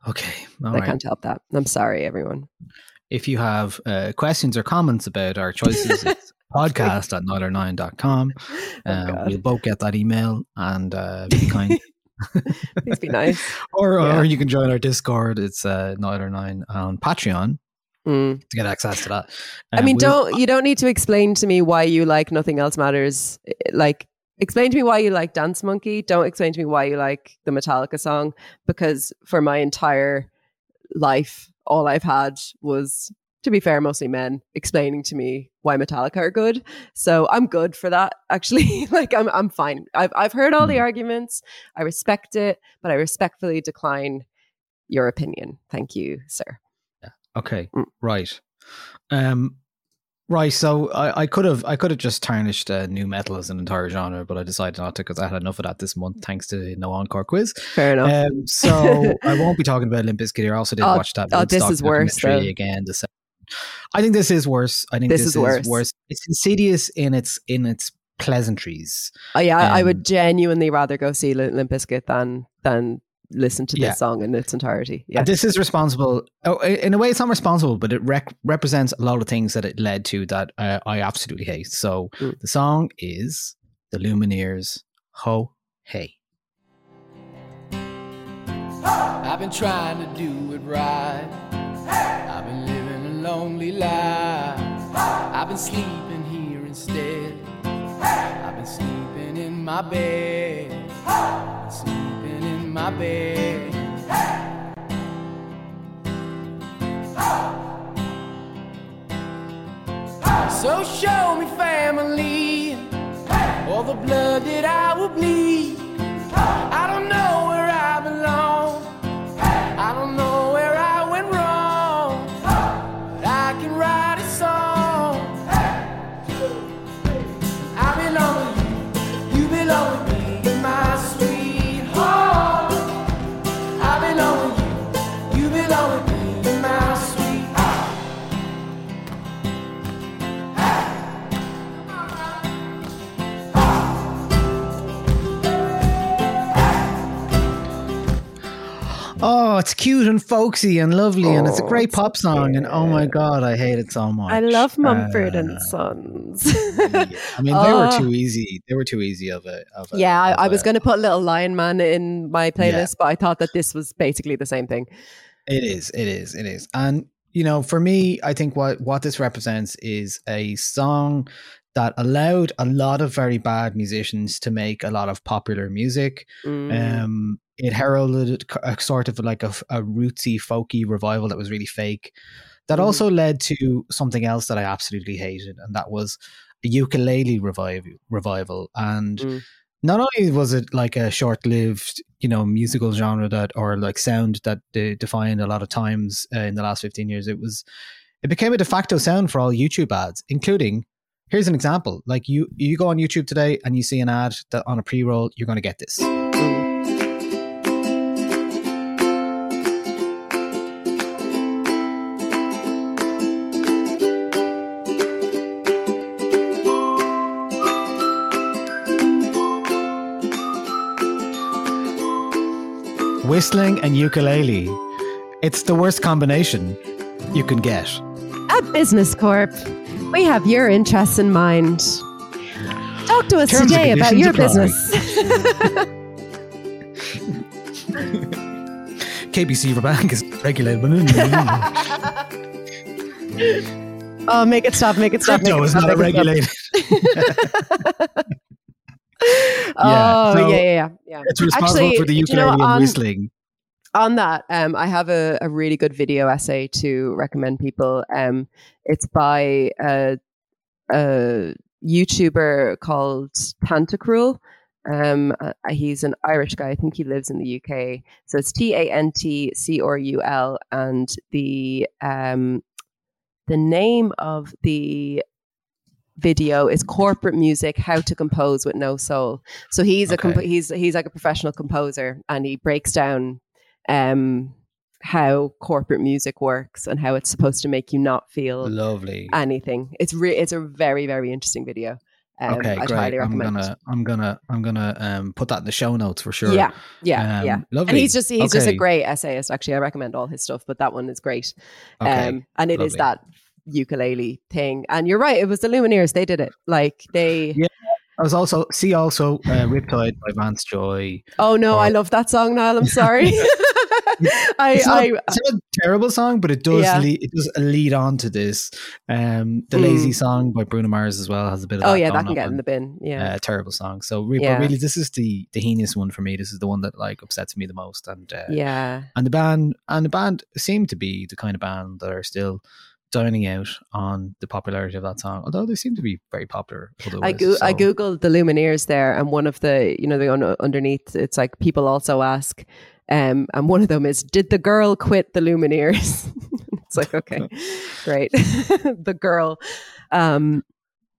Okay. all i right. can't help that i'm sorry everyone If you have uh, questions or comments about our choices, it's podcast at nother9.com. Oh, Uh, we'll both get that email and uh, be kind. please be nice or, Yeah. or you can join our Discord. It's uh, Nother9 on Patreon Mm. to get access to that. I Um, mean, we'll- don't you don't need to explain to me why you like Nothing Else Matters. Eh, Like, explain to me why you like Dance Monkey. Don't explain to me why you like the Metallica song because for my entire life, all I've had was, to be fair, mostly men explaining to me why Metallica are good. So I'm good for that. Actually, like I'm I'm fine. I've I've heard all the Hmm. arguments. I respect it, but I respectfully decline your opinion. Thank you, sir. Okay, Mm. right. Um, right. So I, I could have I could have just tarnished uh, nu metal as an entire genre, but I decided not to because I had enough of that this month, thanks to no encore quiz. Fair enough. Um, so I won't be talking about Limp Bizkit here. I also did Oh, watch that. oh, this is worse, though. again. The second. I think this is worse. I think This this, is is, worse. worse. It's insidious in its in its pleasantries. Oh yeah, I- I would Um, genuinely rather go see Lim- Limp Bizkit than than listen to this Yeah. song in its entirety. Yeah, This is responsible. Oh, in a way, it's not responsible, but it rec- represents a lot of things that it led to that uh, I absolutely hate. So Mm. the song is the Lumineers' "Ho Hey." I've been trying to do it right. I've been living a lonely life. I've been sleeping here instead. I've been sleeping in my bed. My bed. So show me family, all the blood that I will bleed. Oh, it's cute and folksy and lovely, and it's a Oh, great it's pop so song. And oh my god, I hate it so much. I love Mumford Uh, and Sons. yeah. I mean, they were Oh. too easy. They were too easy of a. Of a yeah, I, of I was going to put Little Lion Man in my playlist, but I thought that this was basically the same thing. It is. It is. It is. And you know, for me, I think what what this represents is a song that allowed a lot of very bad musicians to make a lot of popular music. Mm. Um, it heralded a sort of like a, a rootsy, folky revival that was really fake. That Mhm. also led to something else that I absolutely hated, and that was a ukulele revive, revival. And Mm. not only was it like a short-lived, you know, musical genre that or like sound that de- defined a lot of times uh, in the last fifteen years, it was it became a de facto sound for all YouTube ads, including. Here's an example. Like you, you go on YouTube today and you see an ad that on a pre-roll, you're going to get this. Whistling and ukulele. It's the worst combination you can get. At Business Corp, we have your interests in mind. Talk to us Terms today about your apply. business. KBC for bank is regulated. Oh, make it stop! Make it stop! Crypto is not make it stop. regulated. oh, so yeah, yeah, yeah. yeah. It's responsible Actually, for the do you know and on- um, whistling. On that, um, I have a, a really good video essay to recommend people. Um, it's by a, a YouTuber called Tantacrul. Um, uh, he's an Irish guy. I think he lives in the UK. So it's T A N T C R U L, and the um, the name of the video is corporate music how to compose with no soul so he's a comp- he's he's like a professional composer and he breaks down um how corporate music works and how it's supposed to make you not feel Lovely. anything it's re- it's a very very interesting video um, okay, I'd great. I'm gonna, I'm gonna, I'm gonna um, put that in the show notes for sure. yeah yeah Um, yeah Lovely. and he's just he's just a great essayist actually i recommend all his stuff but that one is great Okay, um and it is lovely. that ukulele thing and you're right it was the lumineers they did it like they Yeah. I was also see also uh, Riptide by Vance Joy. oh no i love that song niall i'm sorry i It's not, i it's not a terrible song, but it does Yeah. lead, it does lead on to this. Um, the Mm. Lazy song by Bruno Mars as well has a bit of oh yeah that can get in the bin yeah uh, terrible song. So, re- Yeah. but really, this is the the heinous one for me. This is the one that like upsets me the most. And uh, yeah and the band and the band seem to be the kind of band that are still dining out on the popularity of that song. Although they seem to be very popular. I go- I googled the Lumineers there, and one of the you know the un- underneath it's like people also ask, um, and one of them is, did the girl quit the Lumineers? it's like okay, great, the girl, um,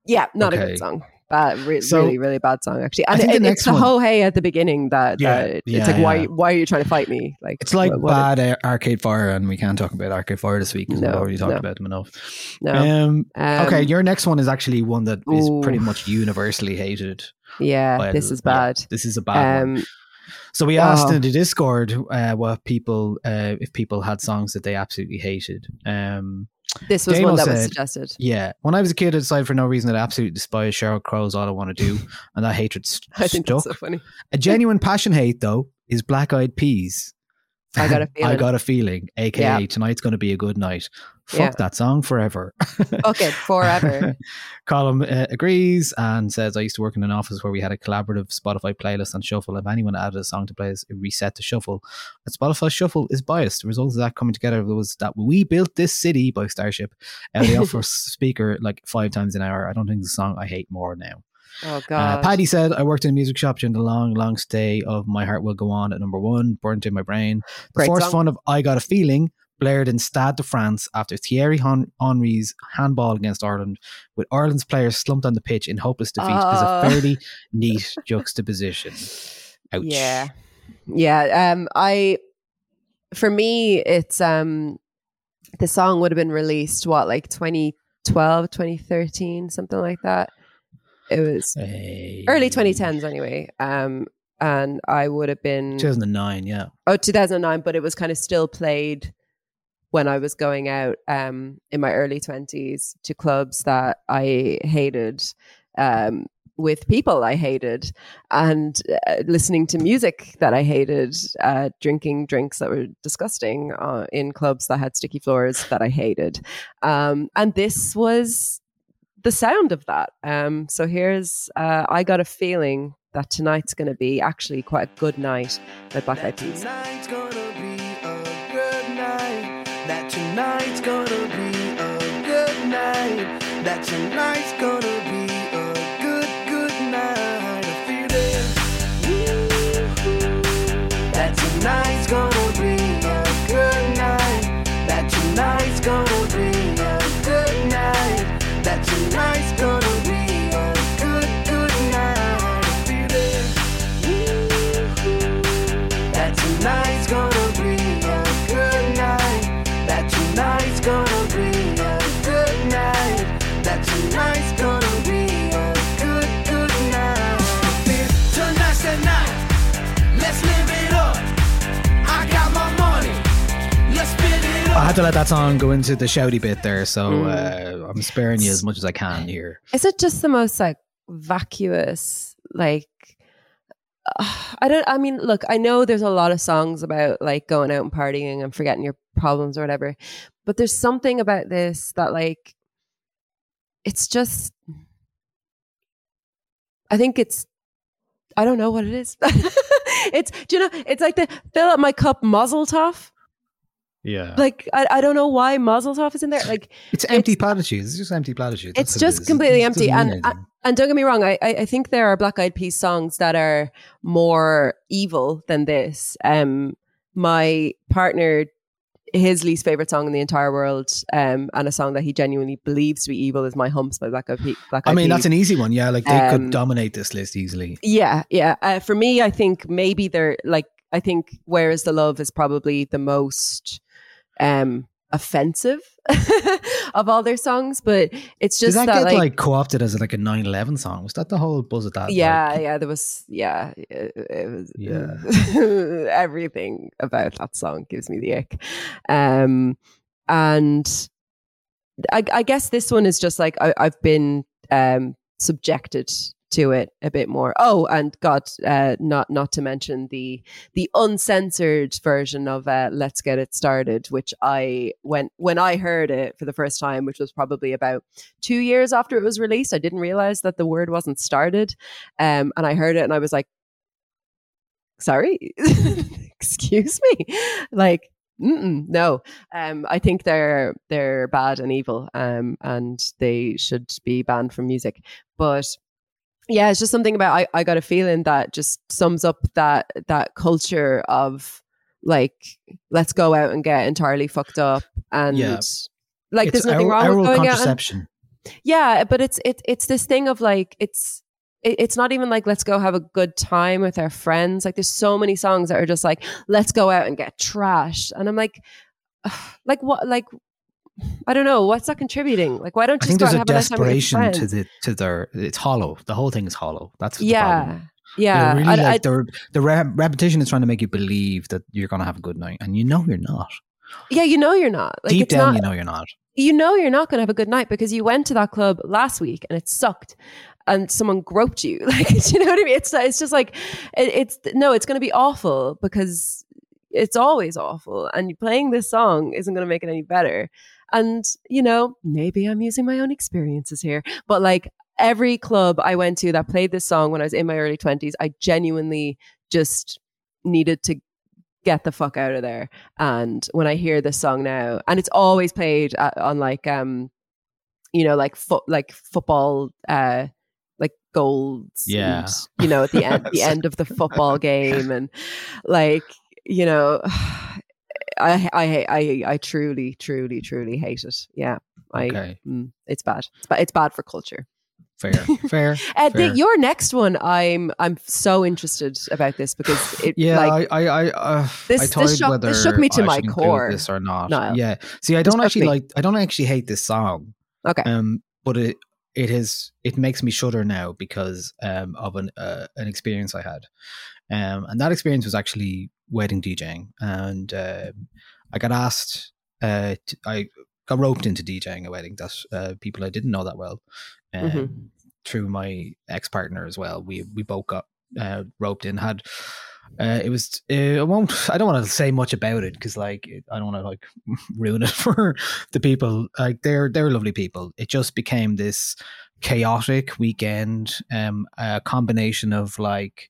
yeah, not a good song. Bad, re- So- really, really bad song actually. And it, the it's the one- ho hey at the beginning that, Yeah, that it's yeah, like why yeah. why are you trying to fight me? Like It's like what- what- bad uh, Arcade Fire, and we can't talk about Arcade Fire this week because we've already talked no. about them enough. No. Um, Um, okay, your next one is actually one that is Ooh. pretty much universally hated. yeah, this is bad. this is a bad one. Um, So we asked in the Discord uh, what people, uh, if people had songs that they absolutely hated. Um, this was Damo one that was suggested. yeah, when I was a kid, I decided for no reason that I absolutely despise Sheryl Crow's "All I Want to Do," and that hatred st- I think stuck. that's so funny. A genuine passion hate, though, is Black Eyed Peas. I got a feeling. I got a feeling, aka Yeah. tonight's going to be a good night. Fuck Yeah. that song forever. Fuck it forever. Colin uh, agrees and says, I used to work in an office where we had a collaborative Spotify playlist on shuffle. If anyone added a song to play, it reset to shuffle. And Spotify shuffle is biased. The result of that coming together was that we built this city by Starship. Uh, they offer speaker like five times an hour. I don't think the song I hate more now. Oh Uh, god. Paddy said, I worked in a music shop during the long, long stay of My Heart Will Go On at number one, burnt in my brain. The Great forced song. fun of I Got a Feeling blared in Stade de France after Thierry Henry's handball against Ireland, with Ireland's players slumped on the pitch in hopeless defeat, is a Oh. fairly neat juxtaposition. Ouch. Yeah. Yeah. Um I for me it's um the song would have been released what like 2012, 2013, something like that. It was Hey. early 2010s anyway. Um and I would have been 2009, yeah. oh 2009 but it was kind of still played when I was going out um in my early 20s to clubs that I hated um with people I hated and uh, listening to music that I hated uh drinking drinks that were disgusting uh, in clubs that had sticky floors that I hated. Um and this was the sound of that. Um so here's uh I got a feeling that tonight's going to be actually quite a good night by Black Eyed Peas night. To let that song go into the shouty bit there, so Mm. uh, I'm sparing you as much as I can here. Is it just the most like vacuous, like I don't I mean, look, I know there's a lot of songs about like going out and partying and forgetting your problems or whatever. But there's something about this that like it's just I think it's I don't know what it is. it's do you know it's like the fill up my cup muzzle tough. Yeah. Like I, I don't know why tough is in there. Like it's empty platitudes. It's just empty platitudes. That's it's what it just completely It empty and anything. and don't get me wrong I, I I think there are black eyed peas songs that are more evil than this um my partner his least favorite song in the entire world um and a song that he genuinely believes to be evil is my humps by black eyed peas black I Eyed mean, that's an easy one. Yeah, like they Um, could dominate this list easily. Yeah, yeah. Uh, for me, I think maybe they're like I think "Where Is the Love" is probably the most um offensive of all their songs, but it's Did just that, that, get like, like, co-opted as like a 9/11 song? Was that the whole buzz of that? yeah, Like, yeah. There was yeah, it, it was Yeah. everything about that song gives me the ick, um, and I, I guess this one is just like I, I've been um subjected to it a bit more. Oh, and God, uh, not not to mention the the uncensored version of uh, "Let's Get It Started," which I when when I heard it for the first time, which was probably about two years after it was released, I didn't realize that the word wasn't started, um, and I heard it and I was like, "Sorry, excuse me," like. No, um, I think they're they're bad and evil, um, and they should be banned from music. But yeah, it's just something about I, I got a feeling that just sums up that that culture of like let's go out and get entirely fucked up and Yeah. like it's there's nothing oral- wrong with going out and, contraception. yeah but it's it, it's this thing of like it's it, it's not even like let's go have a good time with our friends like there's so many songs that are just like let's go out and get trashed and i'm like like what like i don't know what's that contributing like why don't I you think just go there's a have a nice time with your desperation to the to their. It's hollow. The whole thing is hollow. That's yeah yeah really I- I- like they're, the re- repetition is trying to make you believe that you're going to have a good night, and you know you're not. yeah you know you're not like Deep down, not you know you're not. you know you're not going to have a good night because you went to that club last week and it sucked and someone groped you like do you know what i mean it's it's just like it, it's no it's going to be awful because it's always awful and playing this song isn't going to make it any better and you know maybe i'm using my own experiences here but like every club i went to that played this song when i was in my early 20s i genuinely just needed to get the fuck out of there and when i hear this song now and it's always played at, on like um you know like foot like football uh like goals Yeah. and, you know at the end the end of the football game and like you know I, I I I truly truly truly hate it yeah I Okay. mm, it's bad it's bad it's bad for culture Fair, fair. uh, the, your next one I'm I'm so interested about this because it Yeah, like I, I, I, uh, This- I this shook- whether this shook me to I my core, this or not. Niall. Yeah, see, I don't actually me. like. I don't actually hate this song. okay Um, but it it is it makes me shudder now because um, of an uh, an experience I had, um, and that experience was actually wedding DJing, and um I got asked. Uh, to, I got roped into DJing a wedding that uh, people I didn't know that well, um, Mhm. through my ex partner as well. We we both got uh, roped in. Had uh, it was uh, I won't I don't want to say much about it because like I don't want to like ruin it for the people. Like they're they're lovely people. It just became this chaotic weekend. Um, a combination of like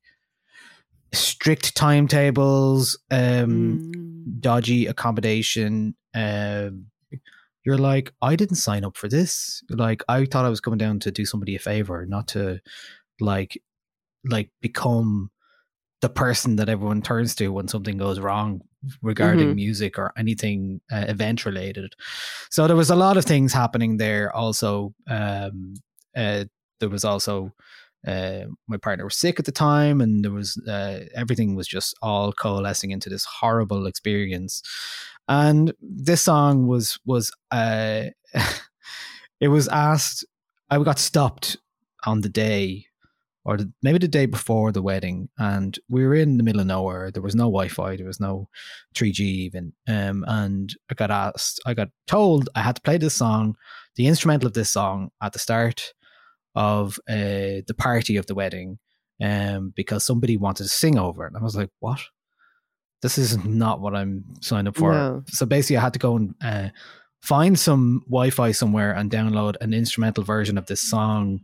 strict timetables, um, Mm. dodgy accommodation. Um, you're like, I didn't sign up for this. Like, I thought I was coming down to do somebody a favor, not to like, like become the person that everyone turns to when something goes wrong regarding Mhm. music or anything uh, event related. So there was a lot of things happening there. Also, um, uh, there was also uh, my partner was sick at the time, and there was uh, everything was just all coalescing into this horrible experience. And this song was was uh, it was asked. I got stopped on the day, or the, maybe the day before the wedding, and we were in the middle of nowhere. There was no Wi-Fi. There was no 3G even. Um, and I got asked. I got told I had to play this song, the instrumental of this song, at the start of uh, the party of the wedding um, because somebody wanted to sing over it. And I was like, what? This is not what I'm signed up for. No. So basically, I had to go and uh, find some Wi Fi somewhere and download an instrumental version of this song.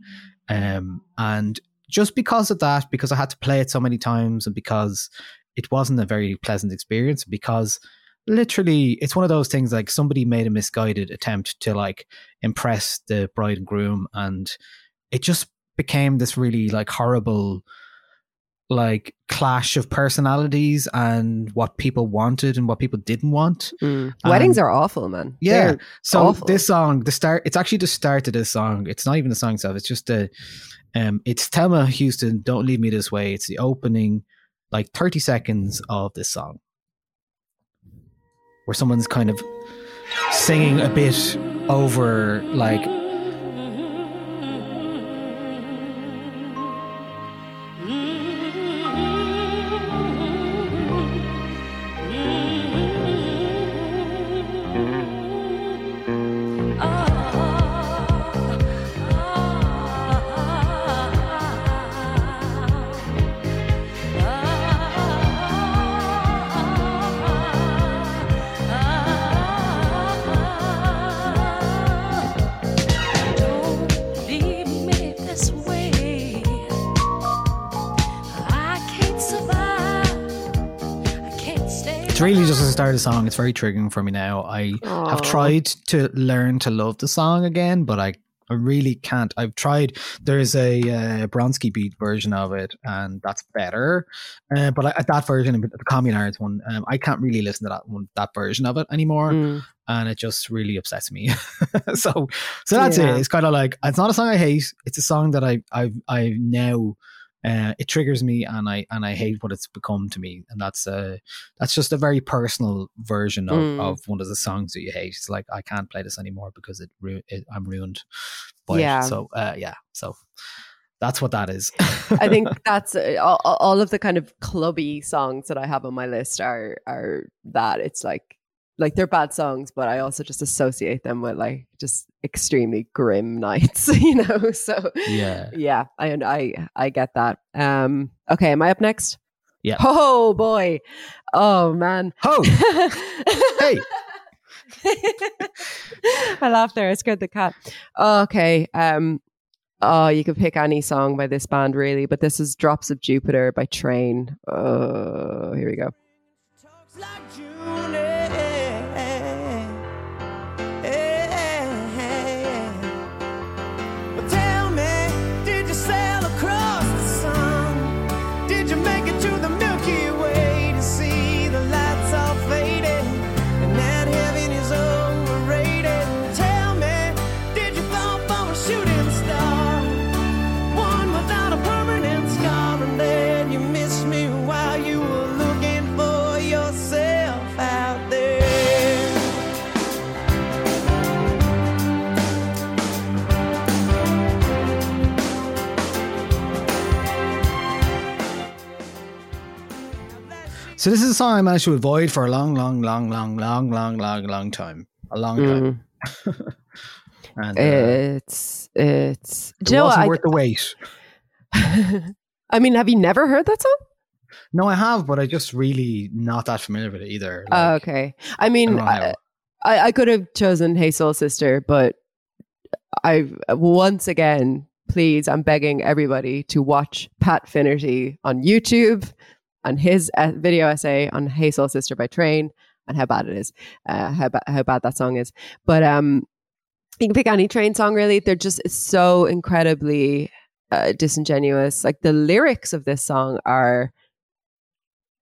Um, and just because of that, because I had to play it so many times and because it wasn't a very pleasant experience, because literally it's one of those things like somebody made a misguided attempt to like impress the bride and groom and it just became this really like horrible like clash of personalities and what people wanted and what people didn't want Mm. Weddings are awful, man. yeah They're so awful. this song the start it's actually the start of this song it's not even the song itself it's just the um it's Thelma Houston don't leave me this way it's the opening like 30 seconds of this song where someone's kind of singing a bit over like the start of the song. It's very triggering for me now. I have tried to learn to love the song again, but I, I really can't. I've tried. There's a uh, Bronski Beat version of it, and that's better. Uh, but I, that version, the Communards one, um, I can't really listen to that one, that version of it anymore, Mm. and it just really upsets me. so, so that's Yeah. it. It's kind of like it's not a song I hate. It's a song that I, I, I now. Uh, it triggers me and I and I hate what it's become to me and that's uh that's just a very personal version of, Mm. of one of the songs that you hate. It's like I can't play this anymore because it, ru- it I'm ruined by Yeah. it. So uh, yeah, so that's what that is. I think that's uh, all, all of the kind of clubby songs that I have on my list are are that it's like like they're bad songs, but I also just associate them with like just extremely grim nights, you know. So Yeah. yeah, I I I get that. Um, okay, am I up next? Yeah. Oh boy, oh man. Ho! hey. I laughed there. I scared the cat. Okay. Um. Oh, you could pick any song by this band, really, but this is "Drops of Jupiter" by Train. Oh, here we go. So this is a song I managed to avoid for a long, long, long, long, long, long, long, long time. A long time. Mm. and uh, It's it's. it Do you know what? wasn't I- worth the wait. I mean, have you never heard that song? No, I have, but I just really not that familiar with it either. Oh, okay. I mean, don't know how. I, I, I could have chosen Hey Soul Sister, but I once again, please, I'm begging everybody to watch Pat Finnerty on YouTube and his uh, video essay on Hey Soul Sister by Train and how bad it is, uh, how, ba- how bad that song is. But um, you can pick any Train song, really. They're just so incredibly uh, disingenuous. Like the lyrics of this song are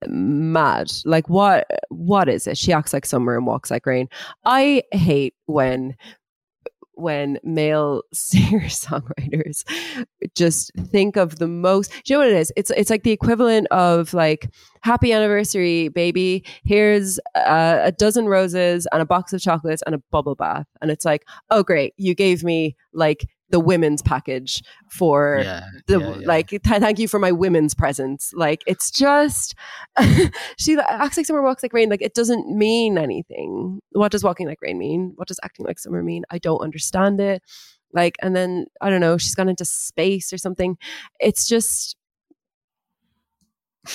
mad. Like what what is it? She acts like summer and walks like rain. I hate when when male singer songwriters just think of the most you know what it is? It's it's like the equivalent of like happy anniversary baby. Here's a dozen roses and a box of chocolates and a bubble bath. And it's like oh great. You gave me like the women's package for yeah, the yeah, yeah. like th- thank you for my women's presents like it's just she acts like summer walks like rain. Like it doesn't mean anything. What does walking like rain mean? What does acting like summer mean? I don't understand it. Like and then i don't know she's gone into space or something. It's just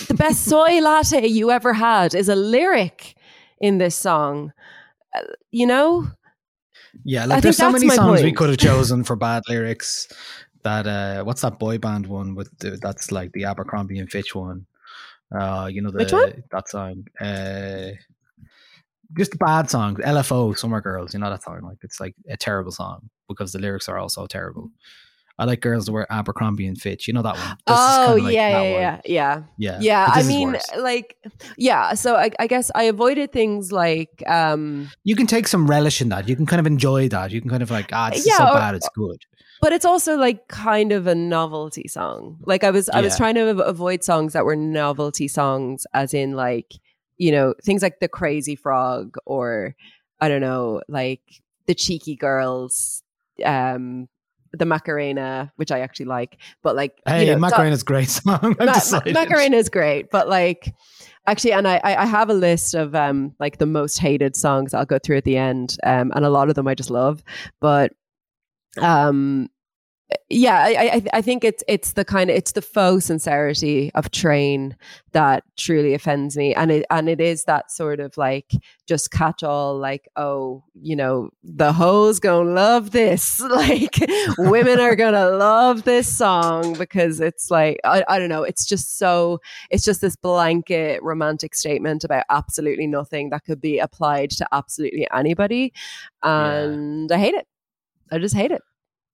the best soy latte you ever had is a lyric in this song. Uh, you know Yeah, I like think there's so many songs we could have chosen for bad lyrics. That uh, what's that boy band one with the, that's like the Abercrombie and Fitch one. Uh, you know the Which one? that song. Uh, just bad songs. LFO, Summer Girls. You know that song. Like it's like a terrible song because the lyrics are also terrible. I like girls that wear Abercrombie and Fitch. You know that one. This is oh kinda like yeah, yeah, yeah yeah yeah, yeah i mean like yeah so I, I guess i avoided things like um you can take some relish in that. You can kind of enjoy that. You can kind of like, ah, is Yeah, so or- bad, it's good. but it's also like kind of a novelty song like i was i was trying to avoid songs that were novelty songs as in like you know things like the crazy frog or i don't know like the cheeky girls um the macarena which i actually like but like Hey, you know, Macarena's great song. Ma- Macarena is great, but like actually, and I I have a list of um like the most hated songs I'll go through at the end, um, and a lot of them I just love, but um. Yeah, I, I I think it's it's the kind of it's the faux sincerity of Train that truly offends me, and it and it is that sort of like just catch all like oh you know the hoes gonna love this. Like women are gonna love this song because it's like I, I don't know. It's just so it's just this blanket romantic statement about absolutely nothing that could be applied to absolutely anybody. And I hate it. I just hate it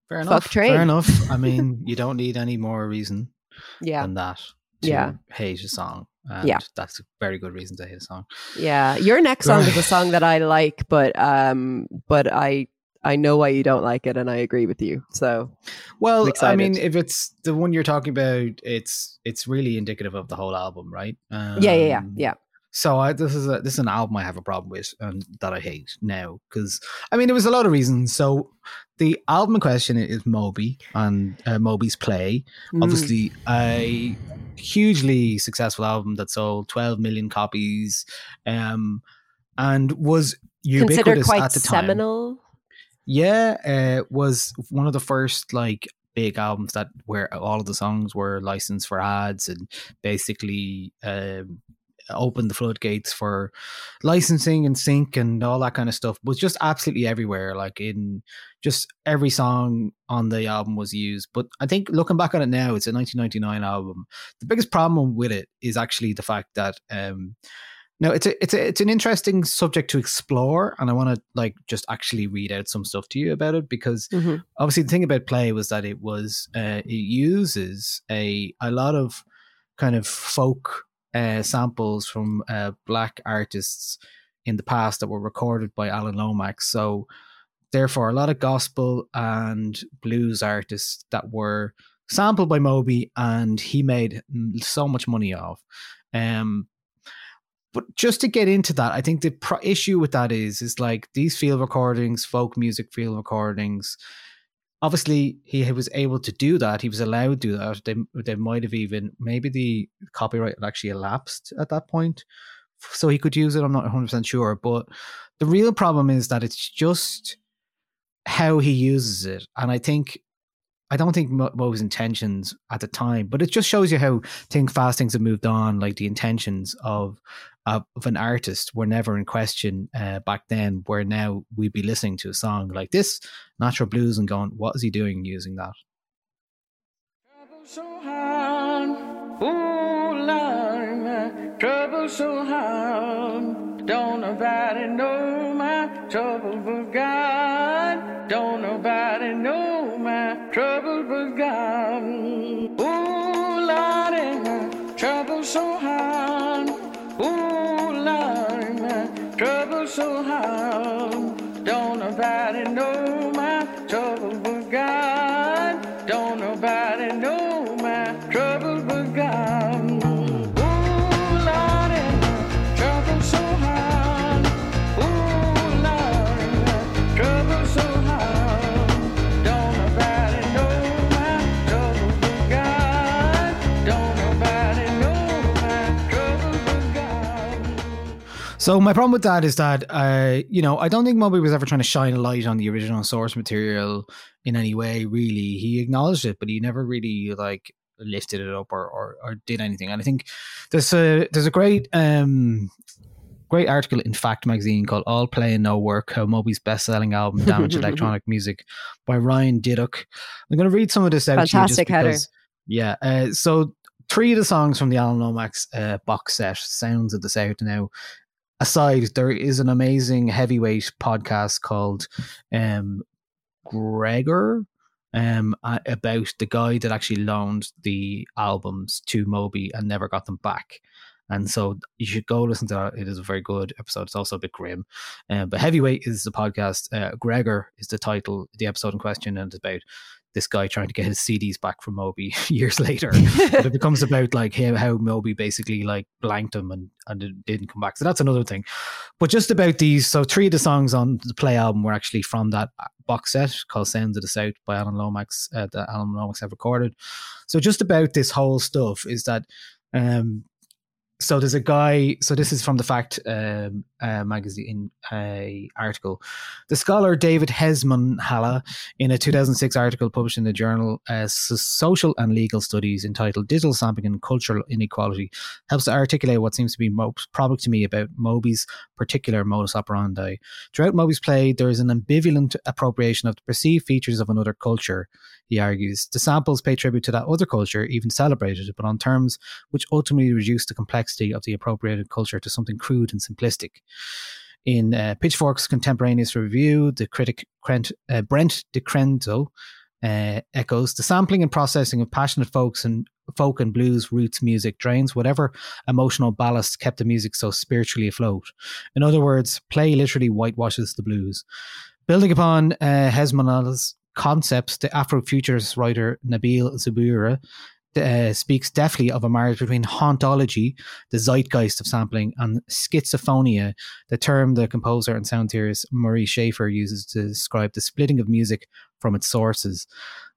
Fair Fuck enough. Fair enough. I mean, you don't need any more reason yeah than that to Yeah. hate a song. And Yeah. that's a very good reason to hate a song. yeah your next song is a song that I like but um but I I know why you don't like it and I agree with you so Well, I'm mean, if it's the one you're talking about, it's it's really indicative of the whole album, right? Um, yeah yeah yeah yeah So I, this is a this is an album I have a problem with and that I hate now because I mean there was a lot of reasons. So the album in question is Moby and uh, Moby's Play. Mm. Obviously, a hugely successful album that sold 12 million copies, um, and was considered ubiquitous quite at the time. seminal Yeah, uh, was one of the first like big albums that where all of the songs were licensed for ads and basically um, opened the floodgates for licensing and sync and all that kind of stuff. Was just absolutely everywhere. Like in just every song on the album was used. But I think looking back on it now, it's a 1999 album. The biggest problem with it is actually the fact that. Um, no, it's a it's a it's an interesting subject to explore, and I want to like just actually read out some stuff to you about it because Mhm. obviously the thing about play was that it was uh, it uses a a lot of kind of folk uh, samples from uh, black artists in the past that were recorded by Alan Lomax. So therefore, a lot of gospel and blues artists that were sampled by Moby, and he made so much money off. Um, but just to get into that, I think the pro- issue with that is is like these field recordings, folk music field recordings. Obviously he was able to do that. He was allowed to do that. They they might have even maybe the copyright actually elapsed at that point, so he could use it. I'm not 100 percent sure, but the real problem is that it's just how he uses it, and I think. I don't think Mo Mo's intentions at the time, but it just shows you how things fast things have moved on. Like the intentions of of, of an artist were never in question uh, back then. Where now we'd be listening to a song like this, Natural Blues, and going, "What is he doing using that?" so hard. Ooh, Lord, trouble so hard. Don't nobody know my trouble but God. Don't nobody know my trouble but God. Ooh, Lord, my trouble so hard. Ooh, Lord, my trouble so hard. Don't nobody know So my problem with that is that uh, you know I don't think Moby was ever trying to shine a light on the original source material in any way. Really, he acknowledged it, but he never really like lifted it up or or, or did anything. And I think there's a there's a great um great article in Fact magazine called "All Play and No Work: How Moby's best-selling album Damaged Electronic Music" by Ryan Diduck. I'm going to read some of this out Fantastic to you header. just because. Yeah. Uh, so three of the songs from the Alan Lomax uh, box set, Sounds of the South. Now, aside, there is an amazing heavyweight podcast called um, Gregor um, about the guy that actually loaned the albums to Moby and never got them back. And so you should go listen to that. It is a very good episode. It's also a bit grim. Um, but Heavyweight is the podcast. Uh, Gregor is the title, the episode in question, and it's about this guy trying to get his CDs back from Moby years later. but it becomes about like how, how Moby basically like blanked him and, and it didn't come back. So that's another thing. But just about these, so three of the songs on the Play album were actually from that box set called Sounds of the South by Alan Lomax uh, that Alan Lomax have recorded. So just about this whole stuff is that um so there's a guy so this is from the fact um, uh, magazine uh, article. The scholar David Hesmondhalgh in a 2006 article published in the journal uh, social and legal studies entitled digital sampling and cultural inequality helps to articulate what seems to be most probable to me about moby's particular modus operandi. Throughout moby's play there is an ambivalent appropriation of the perceived features of another culture he argues. The samples pay tribute to that other culture even celebrated but on terms which ultimately reduce the complexity of the appropriated culture to something crude and simplistic. In uh, Pitchfork's contemporaneous review, the critic Brent, uh, Brent uh, echoes the sampling and processing of passionate folks and folk and blues roots music drains whatever emotional ballast kept the music so spiritually afloat. In other words, play literally whitewashes the blues. Building upon uh, Hesmondhalgh's concepts, the Afrofuturist writer Nabeel Zuberi uh, speaks deftly of a marriage between hauntology, the zeitgeist of sampling, and schizophonia, the term the composer and sound theorist Murray Schafer uses to describe the splitting of music from its sources.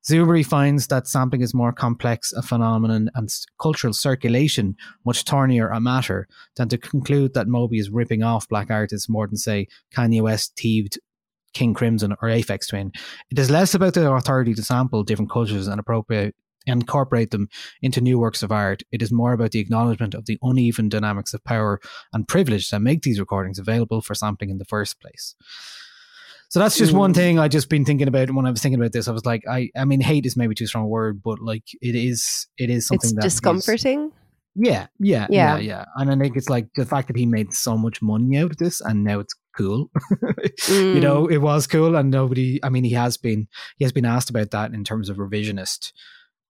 Zuberi finds that sampling is more complex a phenomenon and cultural circulation much thornier a matter than to conclude that Moby is ripping off black artists more than, say, Kanye West thieved King Crimson or Aphex Twin. It is less about the authority to sample different cultures and appropriate incorporate them into new works of art. It is more about the acknowledgement of the uneven dynamics of power and privilege that make these recordings available for sampling in the first place. So that's just one Mm. thing I just been thinking about when I was thinking about this. I was like, I, I mean, hate is maybe too strong a word, but like it is, it is something It's that is- discomforting. yeah, yeah, yeah, Yeah. yeah, And I think it's like the fact that he made so much money out of this, and now it's cool. you know, Mm. it was cool, and nobody. I mean, he has been he has been asked about that in terms of revisionist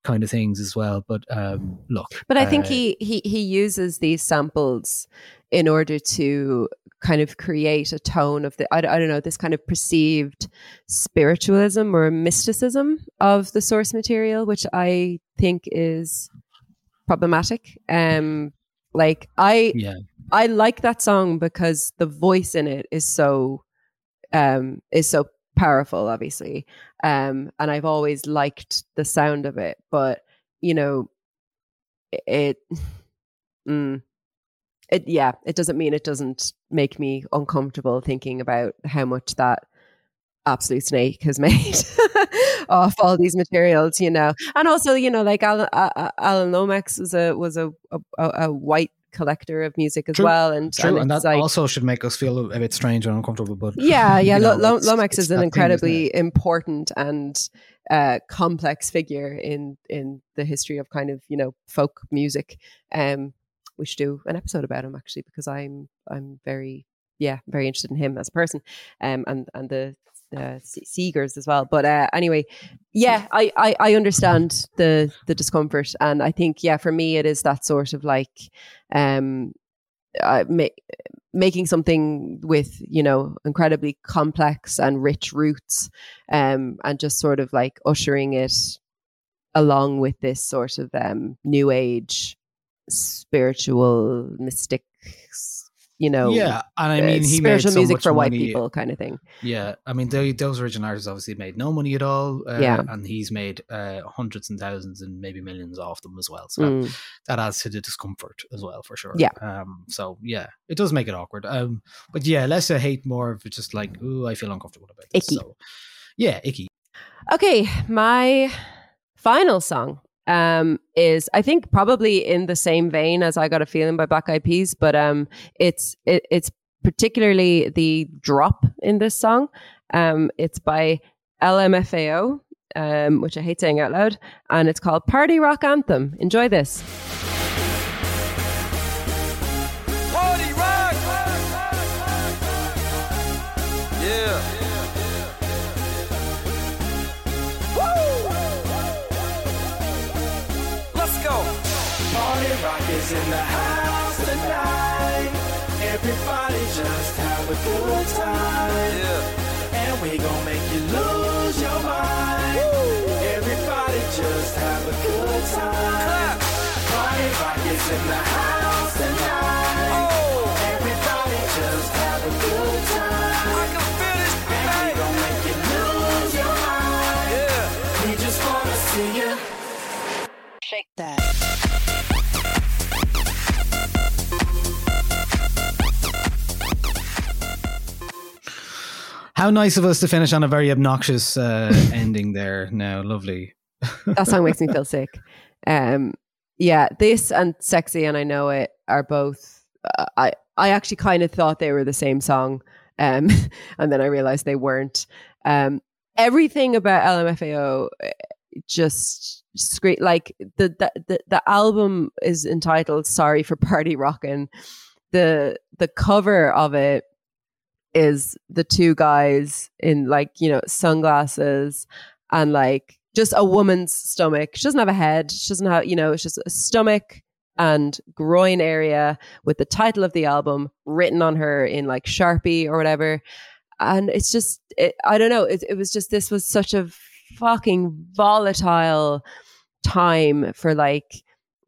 kind of things as well. But um, look, But I think uh, he, he he uses these samples in order to kind of create a tone of the I, I don't know this kind of perceived spiritualism or mysticism of the source material, which I think is problematic. Um, like I yeah, I like that song because the voice in it is so um is so powerful, obviously. Um, and I've always liked the sound of it, but you know, it, mm, it, yeah, it doesn't mean it doesn't make me uncomfortable thinking about how much that absolute snake has made off all these materials, you know. And also, you know, like Alan, uh, uh, Alan Lomax was a was a, a a white collector of music as True, well, and True, and, it's that like, also should make us feel a bit strange and uncomfortable. But yeah, yeah. know, Lo- Lomax is an that thing, incredibly important and uh, complex figure in in the history of kind of you know folk music. Um, we should do an episode about him actually because I'm I'm very yeah very interested in him as a person, um, and and the uh, Se- Seegers as well. But uh, anyway, yeah, I, I I understand the the discomfort, and I think yeah, for me it is that sort of like um, uh, ma- making something with you know incredibly complex and rich roots, um, and just sort of like ushering it along with this sort of um new age spiritual mystic you know yeah, and I uh, mean, he made spiritual so music much for white money- people kind of thing Yeah, I mean, they, those original artists obviously made no money at all. Uh, Yeah. and he's made uh, hundreds and thousands and maybe millions off them as well. So Mm. that adds to the discomfort as well, for sure. Yeah. Um. So yeah, it does make it awkward. Um. But yeah, less a hate, more of just like, ooh, I feel uncomfortable about this. Icky. So, yeah, icky. Okay, my final song um is I think probably in the same vein as I Got a Feeling by Black Eyed Peas, but um it's it, it's particularly the drop in this song. Um it's by LMFAO, um, which I hate saying out loud, and it's called Party Rock Anthem. Enjoy this. How nice of us to finish on a very obnoxious uh, ending there. Now, lovely. that song makes me feel sick. Um, yeah, this and "Sexy" and I know it are both. Uh, I I actually kind of thought they were the same song, um, and then I realized they weren't. Um, everything about LMFAO uh, just scream like the, the the the album is entitled "Sorry for Party Rockin'." The the cover of it is the two guys in like you know sunglasses and like just a woman's stomach. She doesn't have a head. She doesn't have, you know, it's just a stomach and groin area with the title of the album written on her in like Sharpie or whatever. And it's just, it, I don't know. It, it was just, this was such a fucking volatile time for like,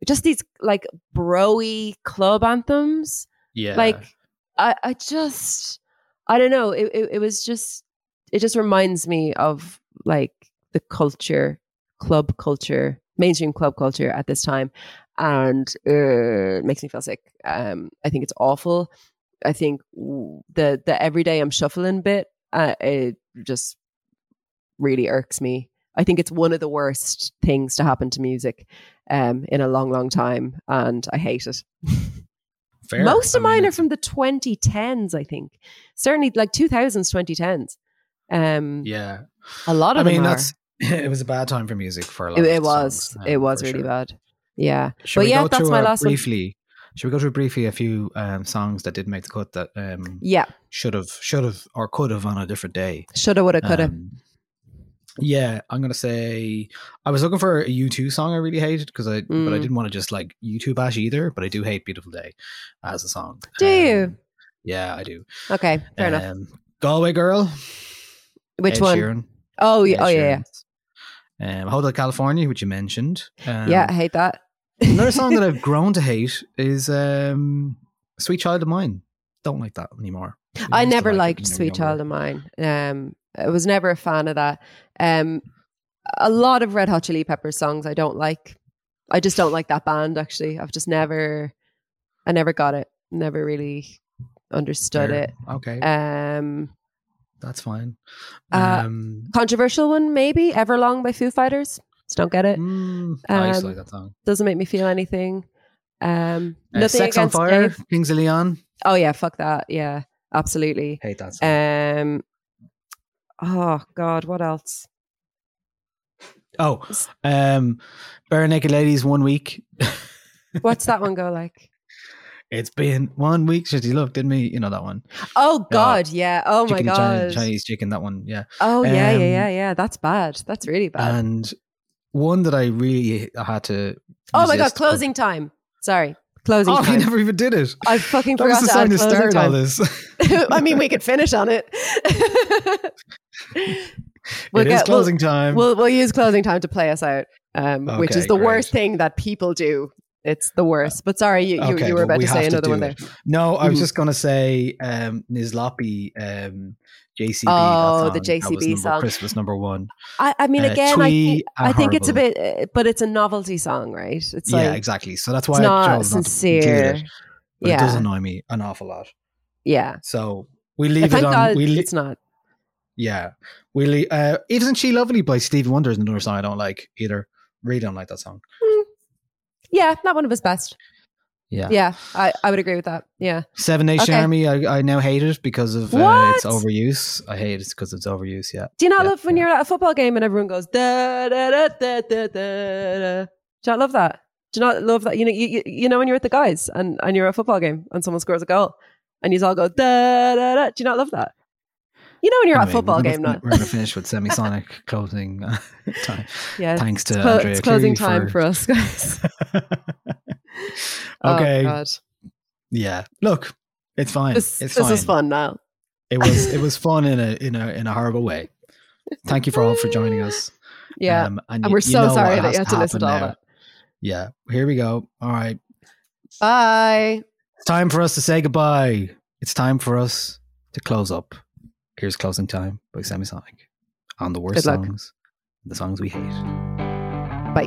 just these like broy club anthems. Yeah. Like, I, I just, I don't know. It, it, it was just, it just reminds me of like the culture, club culture, mainstream club culture at this time, and uh, it makes me feel sick. Um, I think it's awful. I think the the everyday I'm shuffling bit, uh, it just really irks me. I think it's one of the worst things to happen to music um, in a long, long time, and I hate it. Fair. Most of I mean, mine are from the 2010s, I think. Certainly, like 2000s, 2010s. Um, Yeah. a lot of them. I mean, that's it was a bad time for music for a lot It, it was. songs, it um, was for really sure. bad. Yeah. Should but yeah, that's my last one. briefly? Should we go through briefly a few um, songs that didn't make the cut that um, Yeah. should have, should have, or could have on a different day? Shoulda, woulda, coulda. Um, yeah, I'm gonna say I was looking for a U2 song I really hated because I, but I Mm. didn't want to just like U2 bash either. But I do hate "Beautiful Day" as a song. Do you? Um, Yeah, I do. Okay, fair enough. Um, Galway Girl. Which Ed one? Sheeran. Oh, yeah. Ed Oh, yeah. yeah. Um, Hotel California, which you mentioned. Um, yeah, I hate that. Another song that I've grown to hate is um, "Sweet Child of Mine." Don't like that anymore. I never like liked Sweet younger. Child of Mine. Um, I was never a fan of that. Um, a lot of Red Hot Chili Peppers songs I don't like. I just don't like that band. Actually, I've just never, I never got it. Never really understood Fair. it. Okay, Um, that's fine. uh, um, controversial one maybe Everlong by Foo Fighters. Just don't get it. mm, I used to um, like that song. Doesn't make me feel anything. Um, Uh, nothing Sex on against Fire, Dave. Kings of Leon. Oh yeah, fuck that. Yeah, absolutely. Hate that song. Um. Oh God, what else? oh, um, Barenaked Ladies, one week. What's that one go like? It's been one week since you looked at me. You know that one. Oh God, yeah. Oh my Chicken Chinese, God. Chinese chicken. That one. Yeah. Oh yeah, Um, yeah, yeah, yeah. That's bad. That's really bad. And one that I really had to. oh my God, resist- closing time. Sorry, closing Oh, you time. never even did it. I fucking That was the to add to start all this. I mean, we could finish on it. It is closing time. We'll we'll use closing time to play us out, um, which is the great. worst thing that people do. It's the worst. But sorry, you, you, Okay, you were about to say another do one there. No, I was Mhm. just going to say um, Nizlopi, um, JCB. Oh, the song. That was JCB number- song. Christmas number one. I, I mean, Uh, again, I, think- I think it's a bit, uh, but it's a novelty song, right? It's like yeah, exactly. So that's why it's I not not to sincere. it. But it does annoy me an awful lot. yeah. So we leave it on. God we le- it's not. yeah, we leave. Uh, Isn't She Lovely by Stevie Wonder is another song I don't like either. Really don't like that song. Yeah, not one of his best. Yeah. Yeah, I, I would agree with that. Yeah. Seven Nation Okay. Army, I, I now hate it because of uh, its overuse. I hate it because it's overuse. Yeah. Do you not Yeah, love when yeah. you're at a football game and everyone goes da da da da da da? Do you not love that? Do you not love that? You know, you, you, know when you're at the guys and, and you're at a football game and someone scores a goal and you all go da da da. Do you not love that? You know when you're I at a football we're game gonna. We're going to finish with semisonic closing uh, time. Yeah, Thanks to it's, clo- Andrea it's closing Cleary time for- for us guys. Oh, okay. God. yeah. Look, it's fine. This, it's this is fun now. It was it was fun in a in a in a horrible way. Thank you for all for joining us. Yeah. Um, and y- we're you so know sorry that has you had to listen to all now. that. Yeah. Here we go. All right. Bye. It's time for us to say goodbye. It's time for us to close up. Here's closing time by Semisonic on the worst songs, the songs we hate. Bye.